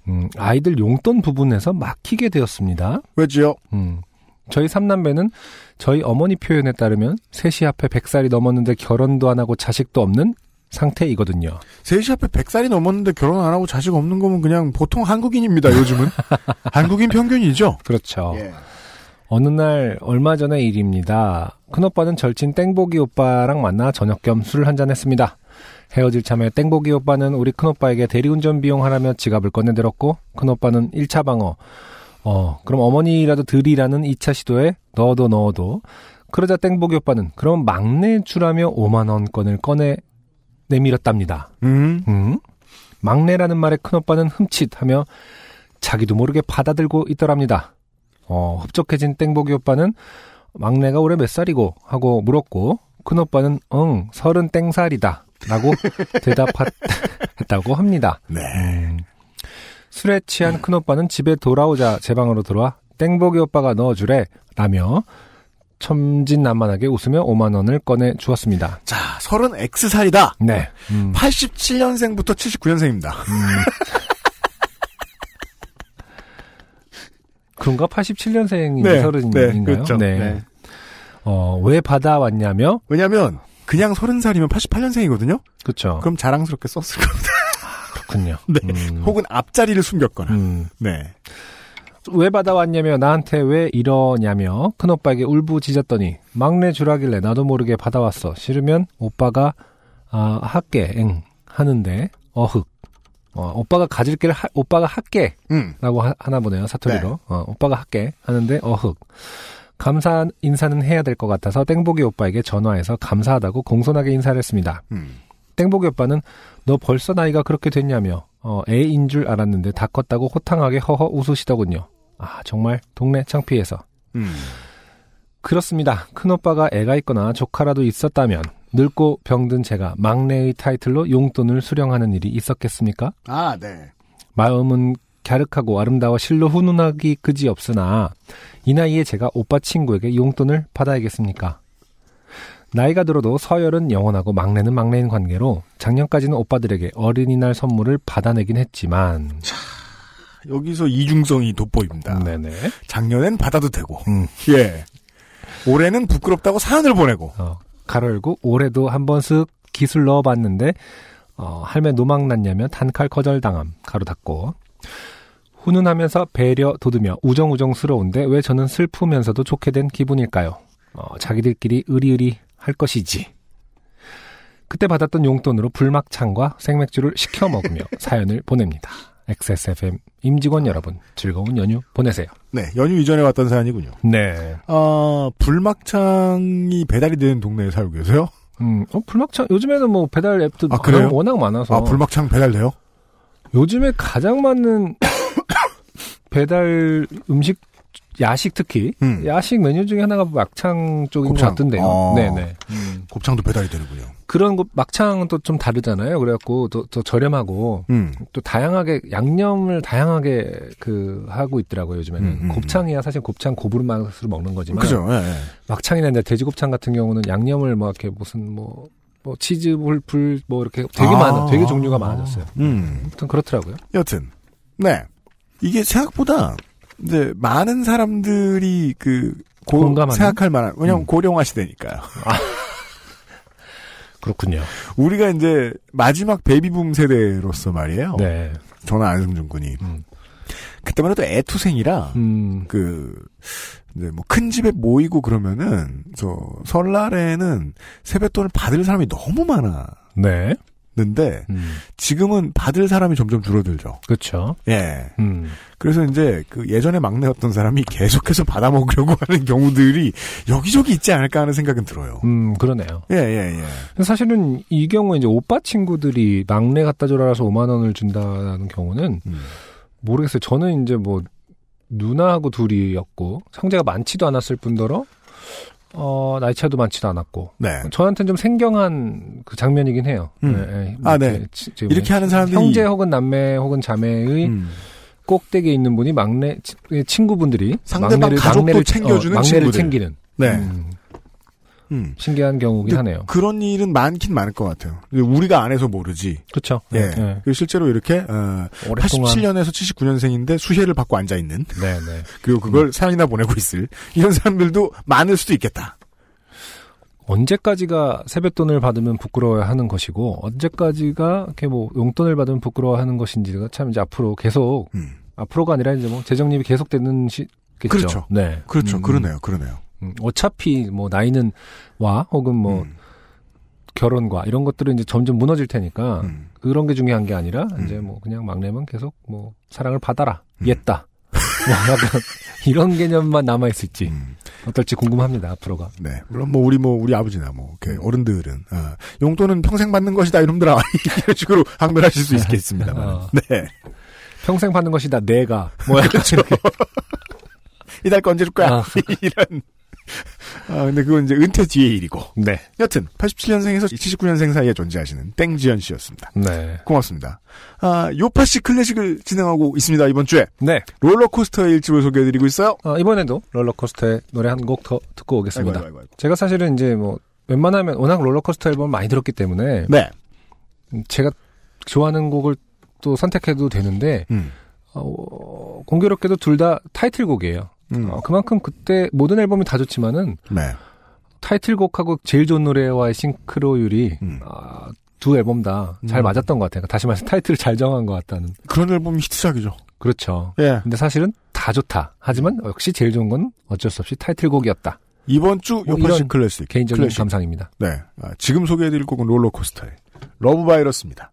음, 아이들 용돈 부분에서 막히게 되었습니다. 왜지요? 음, 저희 삼남매는 저희 어머니 표현에 따르면 셋이 앞에 100살이 넘었는데 결혼도 안 하고 자식도 없는 상태이거든요. 셋이 앞에 100살이 넘었는데 결혼 안 하고 자식 없는 거면 그냥 보통 한국인입니다, 요즘은. 한국인 평균이죠? 그렇죠. 예. 어느 날 얼마 전의 일입니다. 큰오빠는 절친 땡보기 오빠랑 만나 저녁 겸 술을 한잔 했습니다. 헤어질 참에 땡보기 오빠는 우리 큰오빠에게 대리운전 비용 하라며 지갑을 꺼내들었고 큰오빠는 1차 방어 어 그럼 어머니라도 드리라는 2차 시도에 넣어도 넣어도 그러자 땡보기 오빠는 그럼 막내 주라며 5만원권을 꺼내 내밀었답니다. 음. 음? 막내라는 말에 큰오빠는 흠칫하며 자기도 모르게 받아들고 있더랍니다. 어, 흡족해진 땡보기 오빠는 막내가 올해 몇 살이고 하고 물었고 큰오빠는 응 서른 땡살이다 라고 대답했다고 합니다. 네. 음. 술에 취한 큰오빠는 집에 돌아오자 제 방으로 들어와 땡보기 오빠가 넣어주래 라며 천진난만하게 웃으며 5만 원을 꺼내 주었습니다. 자, 서른 X살이다. 네. 음. 87년생부터 79년생입니다. 그런가? 87년생이 네, 서른인가요? 네, 그렇죠. 네. 어, 왜 받아왔냐며? 왜냐면, 그냥 서른 살이면 88년생이거든요? 그쵸. 그럼 자랑스럽게 썼을 겁니다. 그렇군요. 네. 음, 혹은 앞자리를 숨겼거나. 음. 네. 왜 받아왔냐며, 나한테 왜 이러냐며, 큰오빠에게 울부짖었더니, 막내 주라길래 나도 모르게 받아왔어. 싫으면 오빠가, 아, 할게, 응. 하는데, 어흑. 어, 오빠가 가질 길, 하- 오빠가 할게. 음. 라고 하, 나 보네요, 사투리로. 어, 오빠가 할게. 하는데, 어흑. 감사 인사는 해야 될 것 같아서 땡보기 오빠에게 전화해서 감사하다고 공손하게 인사를 했습니다. 음. 땡보기 오빠는 너 벌써 나이가 그렇게 됐냐며 어, 애인 줄 알았는데 다 컸다고 호탕하게 허허 웃으시더군요. 아 정말 동네 창피해서 음. 그렇습니다. 큰오빠가 애가 있거나 조카라도 있었다면 늙고 병든 제가 막내의 타이틀로 용돈을 수령하는 일이 있었겠습니까? 아, 네. 마음은 갸륵하고 아름다워 실로 훈훈하기 그지 없으나 이 나이에 제가 오빠 친구에게 용돈을 받아야겠습니까? 나이가 들어도 서열은 영원하고 막내는 막내인 관계로 작년까지는 오빠들에게 어린이날 선물을 받아내긴 했지만 여기서 이중성이 돋보입니다. 네네 작년엔 받아도 되고. 음. 예. 올해는 부끄럽다고 사연을 보내고. 어, 가로 열고 올해도 한 번 쓱 기술 넣어봤는데 어, 할매 노망 났냐며 단칼 거절당함 가로 닫고 훈훈하면서 배려 돋으며 우정우정스러운데 왜 저는 슬프면서도 좋게 된 기분일까요? 어, 자기들끼리 의리의리 할 것이지. 그때 받았던 용돈으로 불막창과 생맥주를 시켜 먹으며 사연을 보냅니다. XSFM 임직원 여러분 즐거운 연휴 보내세요. 네, 연휴 이전에 왔던 사연이군요. 네. 아, 불막창이 배달이 되는 동네에 살고 계세요? 음, 어, 불막창 요즘에는 뭐 배달 앱도 아, 그래요? 워낙 많아서 아, 불막창 배달돼요? 요즘에 가장 많은 배달 음식 야식 특히 음. 야식 메뉴 중에 하나가 막창 쪽인 곱창. 것 같은데요. 어. 네네. 곱창도 배달이 되는군요. 그런 거 막창은 또 좀 다르잖아요. 그래갖고 또, 또 저렴하고 음. 또 다양하게 양념을 다양하게 그 하고 있더라고요. 요즘에는 음, 음, 곱창이야 사실 곱창 고부름 맛으로 먹는 거지만 그죠, 예, 예. 막창이나 이제 돼지곱창 같은 경우는 양념을 뭐 이렇게 무슨 뭐, 뭐 치즈 불불 뭐 이렇게 되게 아. 많아 되게 종류가 많아졌어요. 음. 아무튼 그렇더라고요. 여튼, 네. 이게 생각보다, 이제, 많은 사람들이 그, 고, 공감하는? 생각할 만한, 왜냐면 음. 고령화 시대니까요. 그렇군요. 우리가 이제, 마지막 베이비붐 세대로서 말이에요. 네. 저나 안승준 군이. 음. 그때만 해도 애투생이라, 음. 그, 이제 뭐 큰 집에 모이고 그러면은, 저, 설날에는 세뱃돈을 받을 사람이 너무 많았 는데, 네. 음. 지금은 받을 사람이 점점 줄어들죠. 그렇죠. 예. 음. 그래서 이제 그 예전에 막내였던 사람이 계속해서 받아 먹으려고 하는 경우들이 여기저기 있지 않을까 하는 생각은 들어요. 음, 그러네요. 예, 예, 예. 사실은 이 경우에 이제 오빠 친구들이 막내 갖다 줘라서 5만 원을 준다는 경우는 음. 모르겠어요. 저는 이제 뭐 누나하고 둘이었고 형제가 많지도 않았을 뿐더러 어 나이 차도 많지도 않았고 네. 저한테는 좀 생경한 그 장면이긴 해요. 음. 예, 예. 아, 네. 이렇게 지- 지금 이렇게 하는 사람들이 형제 혹은 남매 혹은 자매의 음. 꼭대기에 있는 분이 막내 치- 친구분들이 상대방 가족도 막내를, 챙겨주는 어, 막내를 친구들. 챙기는 네. 음, 음. 신기한 경우긴 하네요. 그런 일은 많긴 많을 것 같아요. 우리가 안 해서 모르지. 그렇죠. 예. 네. 그리고 실제로 이렇게 어, 오랫동안 87년에서 79년생인데 수혜를 받고 앉아 있는 네, 네. 그리고 그걸 음. 사연이나 보내고 있을 이런 사람들도 많을 수도 있겠다. 언제까지가 세뱃돈을 받으면 부끄러워하는 것이고 언제까지가 이렇게 뭐 용돈을 받으면 부끄러워하는 것인지가 참 이제 앞으로 계속 음. 앞으로가 아니라 이제 뭐 재정립이 계속되는 시겠죠. 그렇죠. 네. 그렇죠. 음, 그러네요. 그러네요. 음, 어차피 뭐 나이는 와 혹은 뭐 음. 결혼과 이런 것들은 이제 점점 무너질 테니까 음. 그런 게 중요한 게 아니라 음. 이제 뭐 그냥 막내면 계속 뭐 사랑을 받아라 음. 옛다 뭐 약간 이런 개념만 남아 있을지 음. 어떨지 궁금합니다 앞으로가 네. 물론 뭐 우리 뭐 우리 아버지나 뭐 이렇게 음. 어른들은 어, 용돈은 평생 받는 것이다 이놈들아 이런 식으로 항변하실 수 있겠습니다만. 어. 네. 평생 받는 것이다 내가 뭐 약간 이렇게 이달 거 언제 줄 거야? 아. 이런. 아, 근데 그건 이제 은퇴 뒤의 일이고. 네. 여튼 87년생에서 79년생 사이에 존재하시는 땡지연 씨였습니다. 네. 고맙습니다. 아, 요파시 클래식을 진행하고 있습니다. 이번 주에 네. 롤러코스터의 일집을 소개해드리고 있어요. 어, 이번에도 롤러코스터의 노래 한 곡 더 듣고 오겠습니다. 아이고, 아이고, 아이고. 제가 사실은 이제 뭐 웬만하면 워낙 롤러코스터 앨범 많이 들었기 때문에 네. 음, 제가 좋아하는 곡을 또 선택해도 되는데 음. 어, 공교롭게도 둘 다 타이틀곡이에요. 음. 어, 그만큼 그때 모든 앨범이 다 좋지만은 네. 타이틀곡하고 제일 좋은 노래와의 싱크로율이 음. 아, 두 앨범 다잘 음. 맞았던 것 같아요. 다시 말해서 타이틀을 잘 정한 것 같다는. 그런 앨범이 히트작이죠. 그렇죠. 예. 근데 사실은 다 좋다. 하지만 역시 제일 좋은 건 어쩔 수 없이 타이틀곡이었다. 이번 주 뭐 요파시 클래식. 개인적인 클래식. 감상입니다. 네. 아, 지금 소개해드릴 곡은 롤러코스터의 러브 바이러스입니다.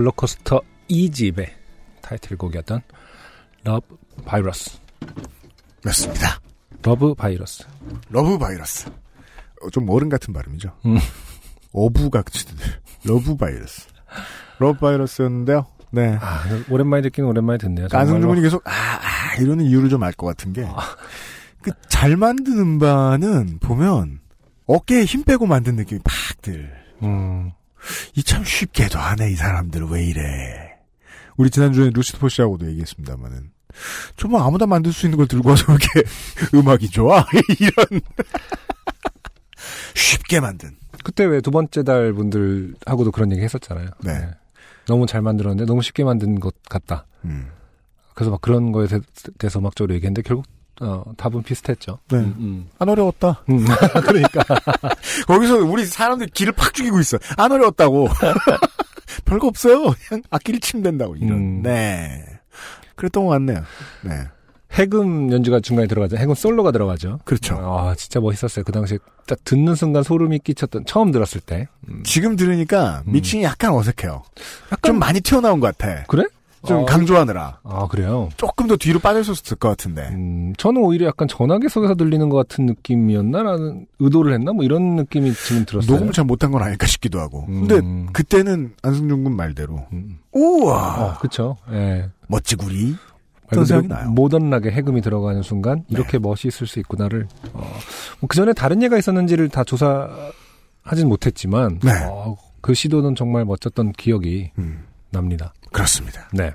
롤러코스터 2집의 타이틀곡이었던 Love Virus. 맞습니다. Love Virus. Love Virus. 어, 좀 어른 같은 발음이죠. 음. 어부각치들. 러브 바이러스. 러브 바이러스였는데요. 네. 아, 오랜만에 듣기는 오랜만에 듣네요. 안승준 정말로. 군이 계속 아, 아 이러는 이유를 좀 알 것 같은 게그잘 만든 음반은 보면 어깨에 힘 빼고 만든 느낌이 팍 들. 음, 이 참 쉽게도 안 해 이 사람들 왜 이래. 우리 지난주에 루시드 포시하고도 얘기했습니다만은 정말 아무나 만들 수 있는 걸 들고 와서 이렇게 음악이 좋아 이런 쉽게 만든. 그때 왜 두 번째 달 분들하고도 그런 얘기 했었잖아요. 네. 너무 잘 만들었는데 너무 쉽게 만든 것 같다. 음. 그래서 막 그런 거에 대- 대해서 음악적으로 얘기했는데 결국 어, 답은 비슷했죠. 네. 음, 음. 안 어려웠다. 음, 그러니까 거기서 우리 사람들 기를 팍 죽이고 있어. 안 어려웠다고. 별거 없어요. 그냥 악기를 치면 된다고 이런. 음. 네. 그랬던 것 같네요. 네. 해금 연주가 중간에 들어가죠. 해금 솔로가 들어가죠. 그렇죠. 아 진짜 멋있었어요. 그 당시에 딱 듣는 순간 소름이 끼쳤던 처음 들었을 때. 음. 지금 들으니까 음. 미칭이 약간 어색해요. 약간 좀 많이 튀어나온 것 같아. 그래? 좀 어, 강조하느라. 아 그래요. 조금 더 뒤로 있었을 것 같은데. 음, 저는 오히려 약간 전화기석에서 들리는 것 같은 느낌이었나라는 의도를 했나 뭐 이런 느낌이 지금 들었어요. 녹음을 잘 못한 건 아닐까 싶기도 하고. 음. 근데 그때는 안승준 군 말대로 음. 우와 어, 그쵸. 예. 멋지구리. 생각이 나요. 모던하게 해금이 들어가는 순간 이렇게 멋있을 수 있구나를 어, 그 전에 다른 예가 있었는지를 다 조사하진 못했지만 네. 어, 그 시도는 정말 멋졌던 기억이 음, 납니다. 그렇습니다. 네.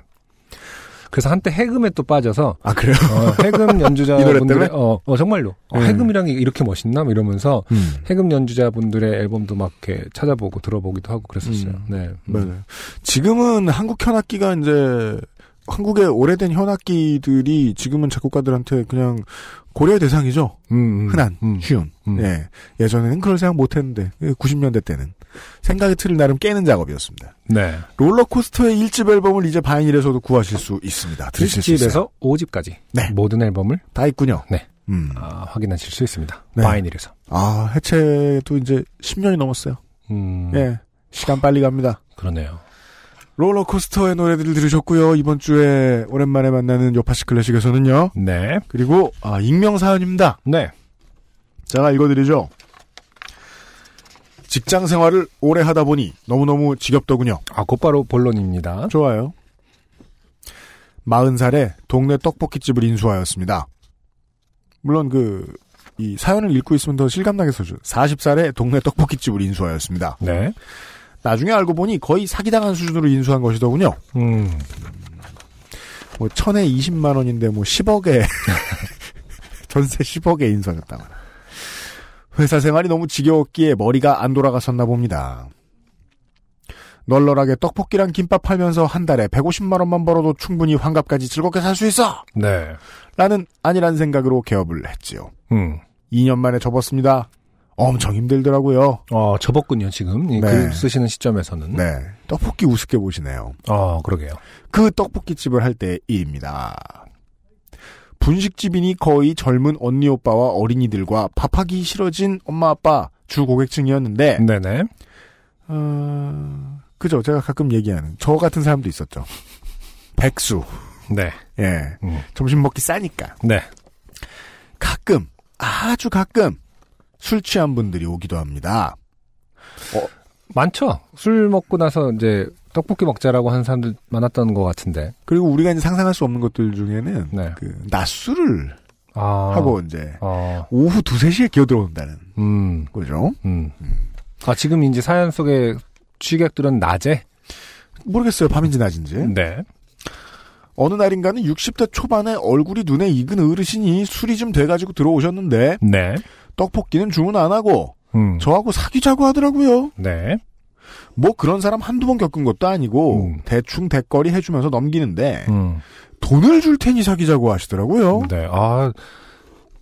그래서 한때 해금에 또 빠져서 아 그래요? 어, 해금 연주자분들의? 어, 어, 정말로 어, 음. 해금이랑 이렇게 멋있나 뭐 이러면서 음. 해금 연주자분들의 앨범도 막 이렇게 찾아보고 들어보기도 하고 그랬었어요. 음. 네. 음. 맞아요. 지금은 한국 현악기가 이제 한국의 오래된 현악기들이 지금은 작곡가들한테 그냥 고려의 대상이죠. 음, 음, 흔한, 음. 쉬운. 음. 예. 예전에는 그럴 생각 못 했는데, 90년대 때는. 생각의 틀을 나름 깨는 작업이었습니다. 네. 롤러코스터의 1집 앨범을 이제 바이닐에서도 구하실 수 있습니다. 들으실 수 있어요. 1집에서 5집까지 네. 모든 앨범을 다 있군요. 네. 음. 아, 확인하실 수 있습니다. 네. 바이닐에서. 아, 해체도 이제 10년이 넘었어요. 음, 예. 시간 빨리 갑니다. 그러네요. 롤러코스터의 노래들을 들으셨고요. 이번 주에 오랜만에 만나는 요파시 클래식에서는요. 네. 그리고 아, 익명 사연입니다. 네. 제가 읽어드리죠. 직장 생활을 오래 하다 보니 너무너무 지겹더군요. 아, 곧바로 본론입니다. 좋아요. 40살에 동네 떡볶이집을 인수하였습니다. 물론 그, 이 사연을 읽고 있으면 더 실감나게 써줘. 40살에 동네 떡볶이집을 인수하였습니다. 네. 나중에 알고 보니 거의 사기당한 수준으로 인수한 것이더군요. 음, 뭐 천에 20만 원인데 뭐 10억에 전세 10억에 인수하셨다고. 회사 생활이 너무 지겨웠기에 머리가 안 돌아갔었나 봅니다. 널널하게 떡볶이랑 김밥 팔면서 한 달에 150만 원만 벌어도 충분히 환갑까지 즐겁게 살 수 있어! 네. 라는 아니란 생각으로 개업을 했지요. 음. 2년 만에 접었습니다. 엄청 힘들더라고요. 어, 접었군요, 지금. 이 네. 글 쓰시는 시점에서는. 네. 떡볶이 우습게 보시네요. 어, 그러게요. 그 떡볶이집을 할 때 일입니다. 분식집이니 거의 젊은 언니 오빠와 어린이들과 밥하기 싫어진 엄마 아빠 주 고객층이었는데 네네. 어, 그죠 제가 가끔 얘기하는 저 같은 사람도 있었죠. 백수 네. 예 음. 점심 먹기 싸니까 네. 가끔 아주 가끔 술 취한 분들이 오기도 합니다. 많죠. 술 먹고 나서 이제 떡볶이 먹자라고 하는 사람들 많았던 것 같은데. 그리고 우리가 이제 상상할 수 없는 것들 중에는 네. 그 낮술을 아. 하고 이제 어, 오후 두세 시에 기어 들어온다는 음, 거죠. 음. 아, 지금 이제 사연 속에 취객들은 낮에 모르겠어요. 밤인지 낮인지. 네. 어느 날인가는 60대 초반에 얼굴이 눈에 익은 어르신이 술이 좀 돼가지고 들어오셨는데 네. 떡볶이는 주문 안 하고 음. 저하고 사귀자고 하더라고요. 네. 뭐 그런 사람 한두 번 겪은 것도 아니고 음. 대충 대거리 해주면서 넘기는데 음. 돈을 줄 테니 사귀자고 하시더라고요. 네. 아,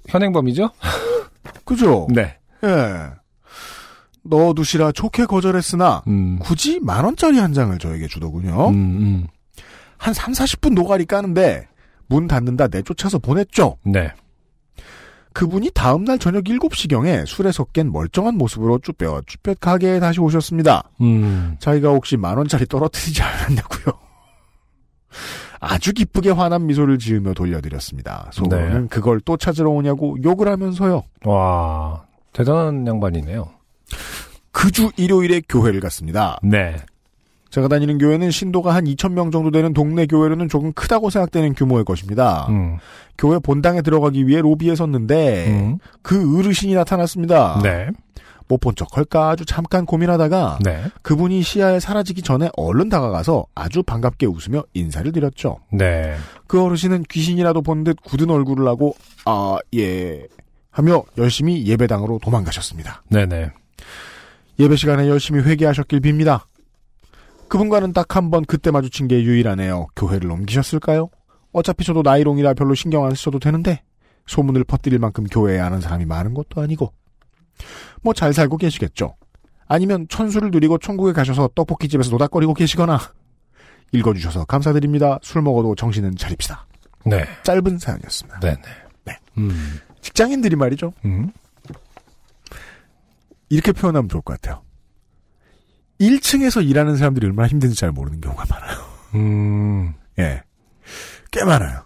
현행범이죠? 그죠? 네. 예. 넣어두시라 좋게 거절했으나 음. 굳이 만 원짜리 한 장을 저에게 주더군요. 음, 음. 한 3, 40분 노가리 까는데 문 닫는다 내쫓아서 보냈죠. 네. 그분이 다음날 저녁 7시경에 술에 섞인 멀쩡한 모습으로 쭈뼛쭈뼛 가게에 다시 오셨습니다. 음. 자기가 혹시 만 원짜리 떨어뜨리지 않았냐고요. 아주 기쁘게 환한 미소를 지으며 돌려드렸습니다. 속으로는 네. 그걸 또 찾으러 오냐고 욕을 하면서요. 와, 대단한 양반이네요. 그 주 일요일에 교회를 갔습니다. 네. 제가 다니는 교회는 신도가 한 2,000명 정도 되는 동네 교회로는 조금 크다고 생각되는 규모의 것입니다. 음. 교회 본당에 들어가기 위해 로비에 섰는데 음. 그 어르신이 나타났습니다. 네. 못본 척 할까 아주 잠깐 고민하다가 네. 그분이 시야에 사라지기 전에 얼른 다가가서 아주 반갑게 웃으며 인사를 드렸죠. 네. 그 어르신은 귀신이라도 본 듯 굳은 얼굴을 하고 아 예 하며 열심히 예배당으로 도망가셨습니다. 네네. 예배 시간에 열심히 회개하셨길 빕니다. 그분과는 딱 한 번 그때 마주친 게 유일하네요. 교회를 옮기셨을까요? 어차피 저도 나이롱이라 별로 신경 안 쓰셔도 되는데 소문을 퍼뜨릴 만큼 교회에 아는 사람이 많은 것도 아니고 뭐 잘 살고 계시겠죠. 아니면 천수를 누리고 천국에 가셔서 떡볶이집에서 노닥거리고 계시거나 읽어주셔서 감사드립니다. 술 먹어도 정신은 차립시다. 네. 짧은 사연이었습니다. 네네. 네. 음. 직장인들이 말이죠. 음. 이렇게 표현하면 좋을 것 같아요. 1층에서 일하는 사람들이 얼마나 힘든지 잘 모르는 경우가 많아요. 음. 예. 꽤 많아요.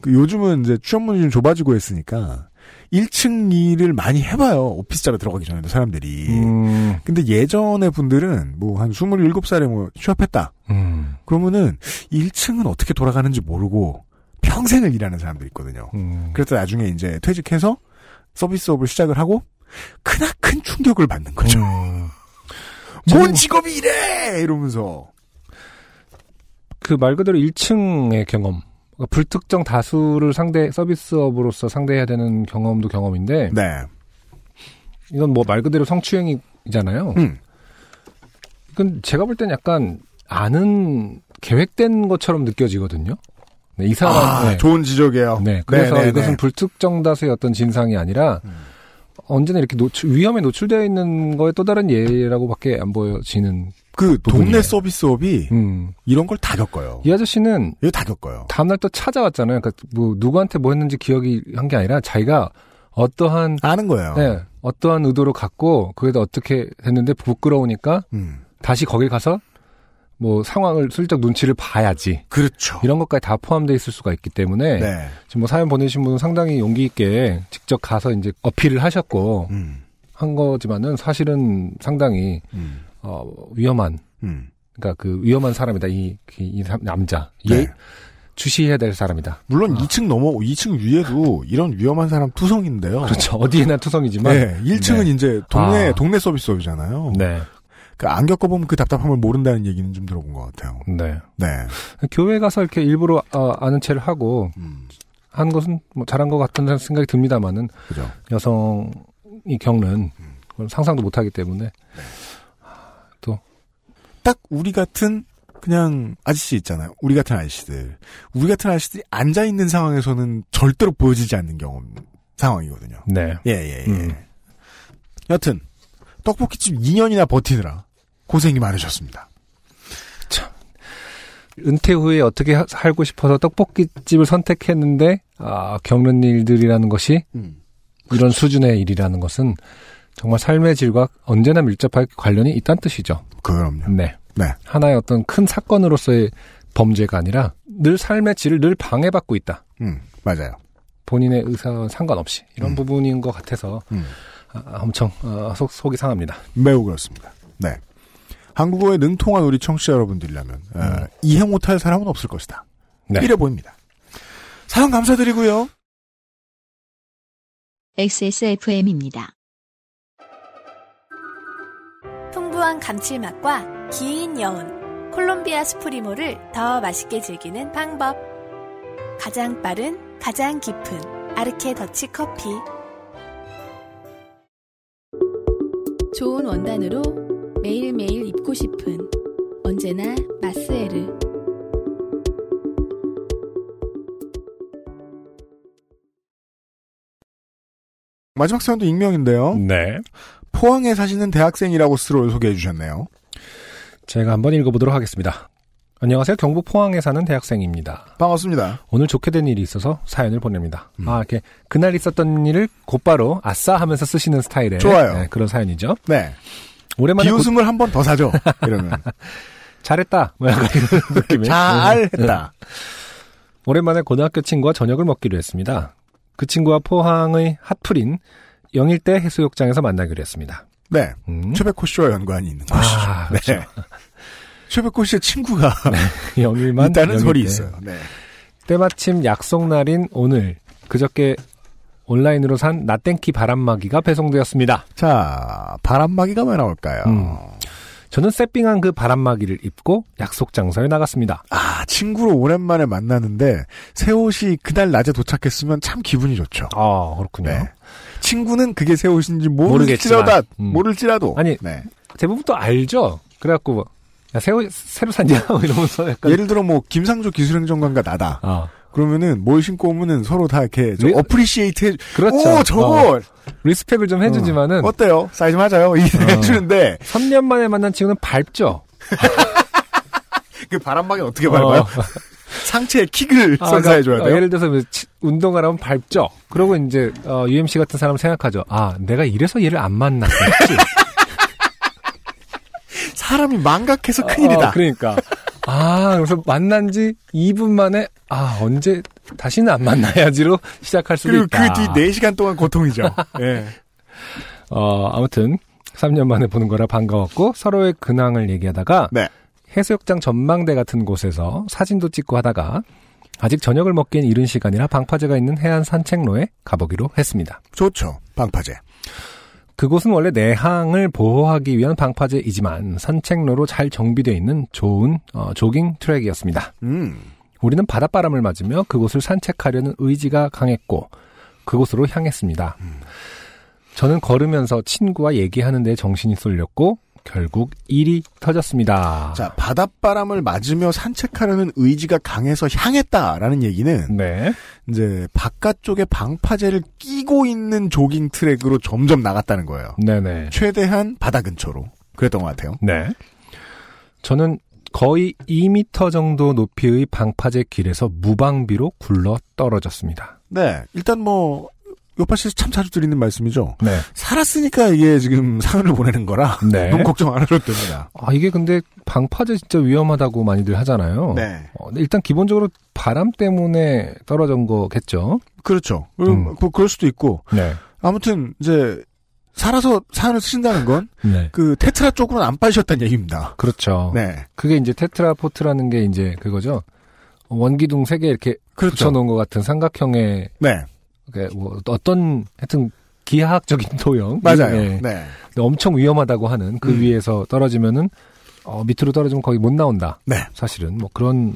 그 요즘은 이제 취업문이 좀 좁아지고 했으니까 1층 일을 많이 해봐요. 오피스 잡에 들어가기 전에도 사람들이. 음. 근데 예전의 분들은 뭐 한 27살에 뭐 취업했다. 음. 그러면은 1층은 어떻게 돌아가는지 모르고 평생을 일하는 사람들이 있거든요. 음. 그래서 나중에 이제 퇴직해서 서비스업을 시작을 하고 크나큰 충격을 받는 거죠. 음. 뭔 직업이 이래! 이러면서. 그 말 그대로 1층의 경험. 그러니까 불특정 다수를 상대 서비스업으로서 상대해야 되는 경험도 경험인데 네. 이건 뭐 말 그대로 성추행이잖아요. 음. 이건 제가 볼 땐 약간 아는 계획된 것처럼 느껴지거든요. 네, 이 사람 아, 네. 좋은 지적이에요. 네, 그래서 네, 네, 이것은 네. 불특정 다수의 어떤 진상이 아니라 음. 언제나 이렇게 노출, 위험에 노출되어 있는 거에 또 다른 예라고밖에 안 보여지는. 그 동네 부분이에요. 서비스업이 음. 이런 걸 다 겪어요. 이 아저씨는 이거 다 겪어요. 다음날 또 찾아왔잖아요. 그러니까 뭐 누구한테 뭐 했는지 기억이 한 게 아니라 자기가 어떠한 아는 거예요. 네, 어떠한 의도로 갖고 그게도 어떻게 됐는데 부끄러우니까 음. 다시 거기 가서 뭐 상황을 슬쩍 눈치를 봐야지 그렇죠. 이런 것까지 다 포함되어 있을 수가 있기 때문에 네. 지금 뭐 사연 보내신 분은 상당히 용기 있게 직접 가서 이제 어필을 하셨고 음. 한 거지만은 사실은 상당히 음. 어, 위험한 음. 그러니까 그 위험한 사람이다 이, 이, 이 사- 남자 네. 예 주시해야 될 사람이다. 물론 2층 넘어 2층 위에도 이런 위험한 사람 투성인데요. 그렇죠 어디에나 투성이지만 네, 1층은 네. 이제 동네 아. 동네 서비스업이잖아요. 네, 그안 겪어보면 그 답답함을 모른다는 얘기는 좀 들어본 것 같아요. 네. 네. 교회 가서 이렇게 일부러 어, 아는 체를 하고 음, 한 것은 뭐 잘한 것 같은 생각이 듭니다만은 그죠. 여성이 겪는 그건 상상도 못하기 때문에 딱 우리 같은 그냥 아저씨 있잖아요. 우리 같은 아저씨들. 우리 같은 아저씨들이 앉아 있는 상황에서는 절대로 보여지지 않는 경험 상황이거든요. 네. 예, 예, 예. 음. 여튼 떡볶이집 2년이나 버티느라 고생이 많으셨습니다. 은퇴 후에 어떻게 하- 살고 싶어서 떡볶이집을 선택했는데 아, 겪는 일들이라는 것이 음. 이런 수준의 일이라는 것은 정말 삶의 질과 언제나 밀접하게 관련이 있다는 뜻이죠. 그럼요. 네. 네. 하나의 어떤 큰 사건으로서의 범죄가 아니라 늘 삶의 질을 늘 방해받고 있다. 음, 맞아요. 본인의 의사와 상관없이 이런 음. 부분인 것 같아서 음. 아, 엄청 어, 속, 속이 상합니다. 매우 그렇습니다. 네. 한국어에 능통한 우리 청취자 여러분들이라면 어, 음. 이해 못할 사람은 없을 것이다. 네. 이래 보입니다. 사연 감사드리고요. XSFM입니다. 풍부한 감칠맛과 긴 여운, 콜롬비아 스프리모를 더 맛있게 즐기는 방법. 가장 빠른, 가장 깊은 아르케 더치 커피. 좋은 원단으로 매일매일 입고 싶은 언제나 마스에르. 마지막 사연도 익명인데요. 네. 포항에 사시는 대학생이라고 스스로를 소개해 주셨네요. 제가 한번 읽어보도록 하겠습니다. 안녕하세요. 경북 포항에 사는 대학생입니다. 반갑습니다. 오늘 좋게 된 일이 있어서 사연을 보냅니다. 아, 이렇게 그날 있었던 일을 곧바로 아싸 하면서 쓰시는 스타일의 좋아요. 네, 그런 사연이죠. 네. 오랜만에 곧- 비웃음을 한번 더 사죠. 이러면. 잘했다. 뭐 약간 이런 느낌의. 잘했다. 오랜만에 고등학교 친구와 저녁을 먹기로 했습니다. 그 친구와 포항의 핫플인 영일대 해수욕장에서 만나기로 했습니다. 네. 음. 최백호 씨와 연관이 있는 것이죠. 아, 그렇죠. 네. 최백호 씨의 친구가 영일만 있다는. 설이 있어요. 네. 때마침 약속 날인 오늘 그저께 온라인으로 산 나땡키 바람막이가 배송되었습니다. 자, 바람막이가 왜 나올까요? 음. 저는 세핑한 그 바람막이를 입고 약속 장소에 나갔습니다. 아, 친구를 오랜만에 만나는데 새 옷이 그날 낮에 도착했으면 참 기분이 좋죠. 아 그렇군요. 네. 친구는 그게 새 옷인지 모르겠지만. 모르겠지라도 음. 모를지라도 아니, 네. 대부분 또 알죠. 그래갖고 뭐, 야, 새로 새로 샀냐 뭐 이러면서 약간 예를 들어 뭐 김상조 기술행정관과 나다. 아 그러면은 뭘 신고 오면은 서로 다 이렇게 좀 리- appreciate 해 그렇죠. 오 저거 어, respect을 좀 해주지만은 어, 때요 사이즈 맞아요. 이렇게 어. 해주는데 3년 만에 만난 친구는 밟죠. 그 바람막이 어떻게 밟아요? 어. 상체에 킥을 아, 선사해줘야 그러니까, 돼요. 어, 예를 들어서 뭐 하면 밟죠. 그러고 이제 어, UMC 같은 사람 생각하죠. 아, 내가 이래서 얘를 안 만났겠지. 사람이 망각해서 큰일이다. 어, 그러니까. 아, 그래서 만난 지 2분 만에 아, 언제 다시는 안 만나야지로 시작할 수도 그리고 있다. 그뒤 4시간 동안 고통이죠. 예. 어, 아무튼 3년 만에 보는 거라 반가웠고 서로의 근황을 얘기하다가 네. 해수욕장 전망대 같은 곳에서 사진도 찍고 하다가 아직 저녁을 먹기엔 이른 시간이라 방파제가 있는 해안 산책로에 가보기로 했습니다. 좋죠. 방파제. 그곳은 원래 내항을 보호하기 위한 방파제이지만 산책로로 잘 정비되어 있는 좋은 어, 조깅 트랙이었습니다. 음. 우리는 바닷바람을 맞으며 그곳을 산책하려는 의지가 강했고 그곳으로 향했습니다. 저는 걸으면서 친구와 얘기하는 데 정신이 쏠렸고 결국 일이 터졌습니다. 자, 바닷바람을 맞으며 산책하려는 의지가 강해서 향했다라는 얘기는 네. 이제 바깥쪽에 방파제를 끼고 있는 조깅 트랙으로 점점 나갔다는 거예요. 네네. 최대한 바다 근처로. 그랬던 것 같아요. 네. 저는 거의 2미터 정도 높이의 방파제 길에서 무방비로 굴러 떨어졌습니다. 네. 일단 뭐, 요파시에서 참 자주 드리는 말씀이죠. 네. 살았으니까 이게 지금 사연을 보내는 거라. 네. 너무 걱정 안 하셔도 됩니다. 아, 이게 근데 방파제 진짜 위험하다고 많이들 하잖아요. 네. 어, 일단 기본적으로 바람 때문에 떨어진 거겠죠. 그렇죠. 음. 그, 그럴 수도 있고. 네. 아무튼, 이제, 살아서 사연을 쓰신다는 건, 네. 그, 테트라 쪽으로는 안 빠지셨다는 얘기입니다. 그렇죠. 네. 그게 이제 테트라 포트라는 게 이제 그거죠. 원기둥 세 개 이렇게 그렇죠. 붙여놓은 것 같은 삼각형의 네. 그뭐 어떤 하여튼 기하학적인 도형. 맞아요. 네. 네. 근데 엄청 위험하다고 하는 그 음. 위에서 떨어지면은 어, 밑으로 떨어지면 거의 못 나온다. 네. 사실은 뭐 그런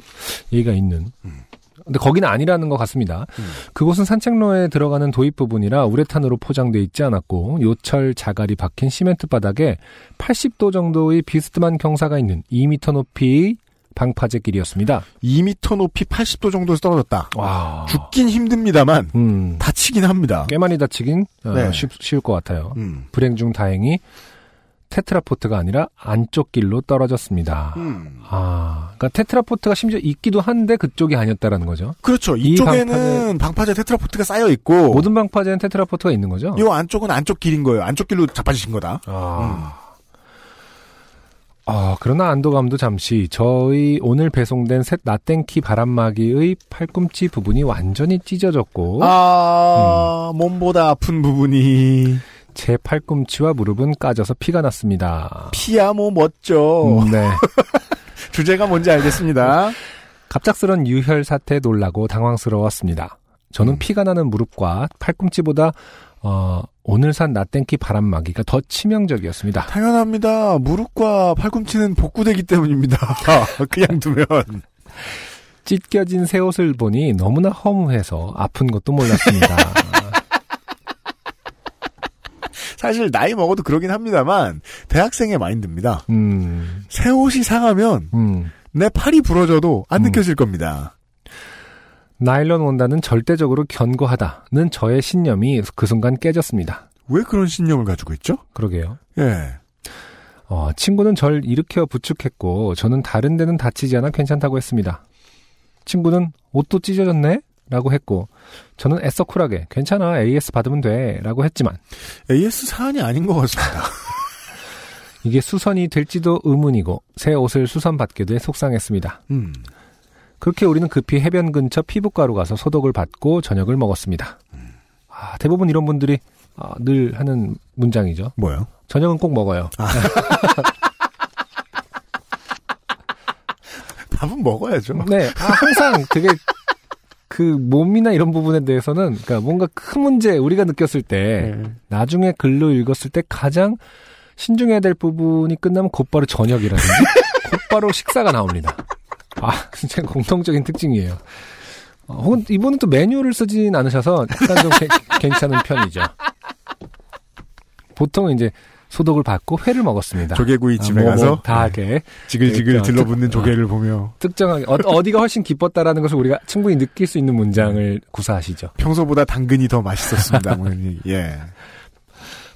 얘기가 있는. 음. 근데 거기는 아니라는 것 같습니다. 음. 그곳은 산책로에 들어가는 도입 부분이라 우레탄으로 포장돼 있지 않았고 요철 자갈이 박힌 시멘트 바닥에 80도 정도의 비스듬한 경사가 있는 2m 높이의 방파제 길이었습니다. 2m 높이 80도 정도에서 떨어졌다. 와. 죽긴 힘듭니다만, 음. 다치긴 합니다. 꽤 많이 다치긴 어, 네. 쉽, 쉬울 것 같아요. 음. 불행 중 다행히 테트라포트가 아니라 안쪽 길로 떨어졌습니다. 음. 아, 그러니까 테트라포트가 심지어 있기도 한데 그쪽이 아니었다라는 거죠. 그렇죠. 이 이쪽에는 방파제 테트라포트가 쌓여 있고, 모든 방파제는 테트라포트가 있는 거죠. 요 안쪽은 안쪽 길인 거예요. 안쪽 길로 자빠지신 거다. 아. 아, 그러나 안도감도 잠시 저희 오늘 배송된 셋 나땡키 바람막이의 팔꿈치 부분이 완전히 찢어졌고 아, 몸보다 아픈 부분이 제 팔꿈치와 무릎은 까져서 피가 났습니다. 피야 뭐 멋져. 음, 네. 주제가 뭔지 알겠습니다. 갑작스런 유혈 사태에 놀라고 당황스러웠습니다. 저는 음. 피가 나는 무릎과 팔꿈치보다 어, 오늘 산 나땡키 바람막이가 더 치명적이었습니다. 당연합니다. 무릎과 팔꿈치는 복구되기 때문입니다. 그냥 두면. 찢겨진 새 옷을 보니 너무나 허무해서 아픈 것도 몰랐습니다. 사실 나이 먹어도 그러긴 합니다만 대학생의 마인드입니다. 음, 새 옷이 상하면 음. 내 팔이 부러져도 안 음. 느껴질 겁니다. 나일론 원단은 절대적으로 견고하다는 저의 신념이 그 순간 깨졌습니다. 왜 그런 신념을 가지고 있죠? 그러게요. 예. 어, 친구는 절 일으켜 부축했고 저는 다른 데는 다치지 않아 괜찮다고 했습니다. 친구는 옷도 찢어졌네? 라고 했고 저는 애써 쿨하게 괜찮아 AS 받으면 돼 라고 했지만 AS 사안이 아닌 것 같습니다. 이게 수선이 될지도 의문이고 새 옷을 수선받게 돼 속상했습니다. 음. 그렇게 우리는 급히 해변 근처 피부과로 가서 소독을 받고 저녁을 먹었습니다. 아, 대부분 이런 분들이 아, 늘 하는 문장이죠. 뭐요? 저녁은 꼭 먹어요. 밥은 먹어야죠. 네, 아, 항상 되게 그 몸이나 이런 부분에 대해서는 그러니까 뭔가 큰 문제 우리가 느꼈을 때 네. 나중에 글로 읽었을 때 가장 신중해야 될 부분이 끝나면 곧바로 저녁이라든지 곧바로 식사가 나옵니다. 아, 진짜 공통적인 특징이에요. 어, 혹은 이분은 또 메뉴를 쓰진 않으셔서 약간 좀 개- 괜찮은 편이죠. 보통은 이제 소독을 받고 회를 먹었습니다. 조개구이 집에 아, 뭐, 가서 뭐 다하게 지글지글 들러붙는 특- 조개를 보며 특정하게 어, 디가 훨씬 기뻤다라는 것을 우리가 충분히 느낄 수 있는 문장을 구사하시죠. 평소보다 당근이 더 맛있었습니다. 뭐. 예.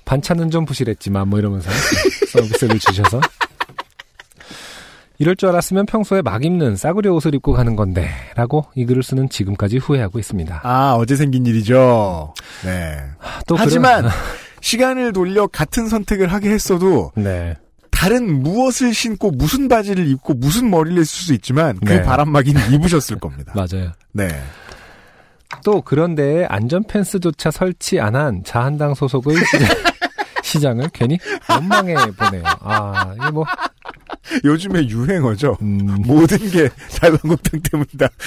반찬은 좀 부실했지만 뭐 이러면서 서비스를 주셔서 이럴 줄 알았으면 평소에 막 입는 싸구려 옷을 입고 가는 건데 라고 이 글을 쓰는 지금까지 후회하고 있습니다. 아 어제 생긴 일이죠. 네. 또 하지만 그런- 시간을 돌려 같은 선택을 하게 했어도 네. 다른 무엇을 신고 무슨 바지를 입고 무슨 머리를 했을 수 있지만 그 네. 바람막이는 입으셨을 겁니다. 맞아요. 네. 또 그런데 안전 펜스조차 설치 안 한 자한당 소속의 시장, 시장을 괜히 원망해 보네요. 아, 이게 뭐 요즘에 유행어죠. 음, 모든 게 자유한국당 때문이다.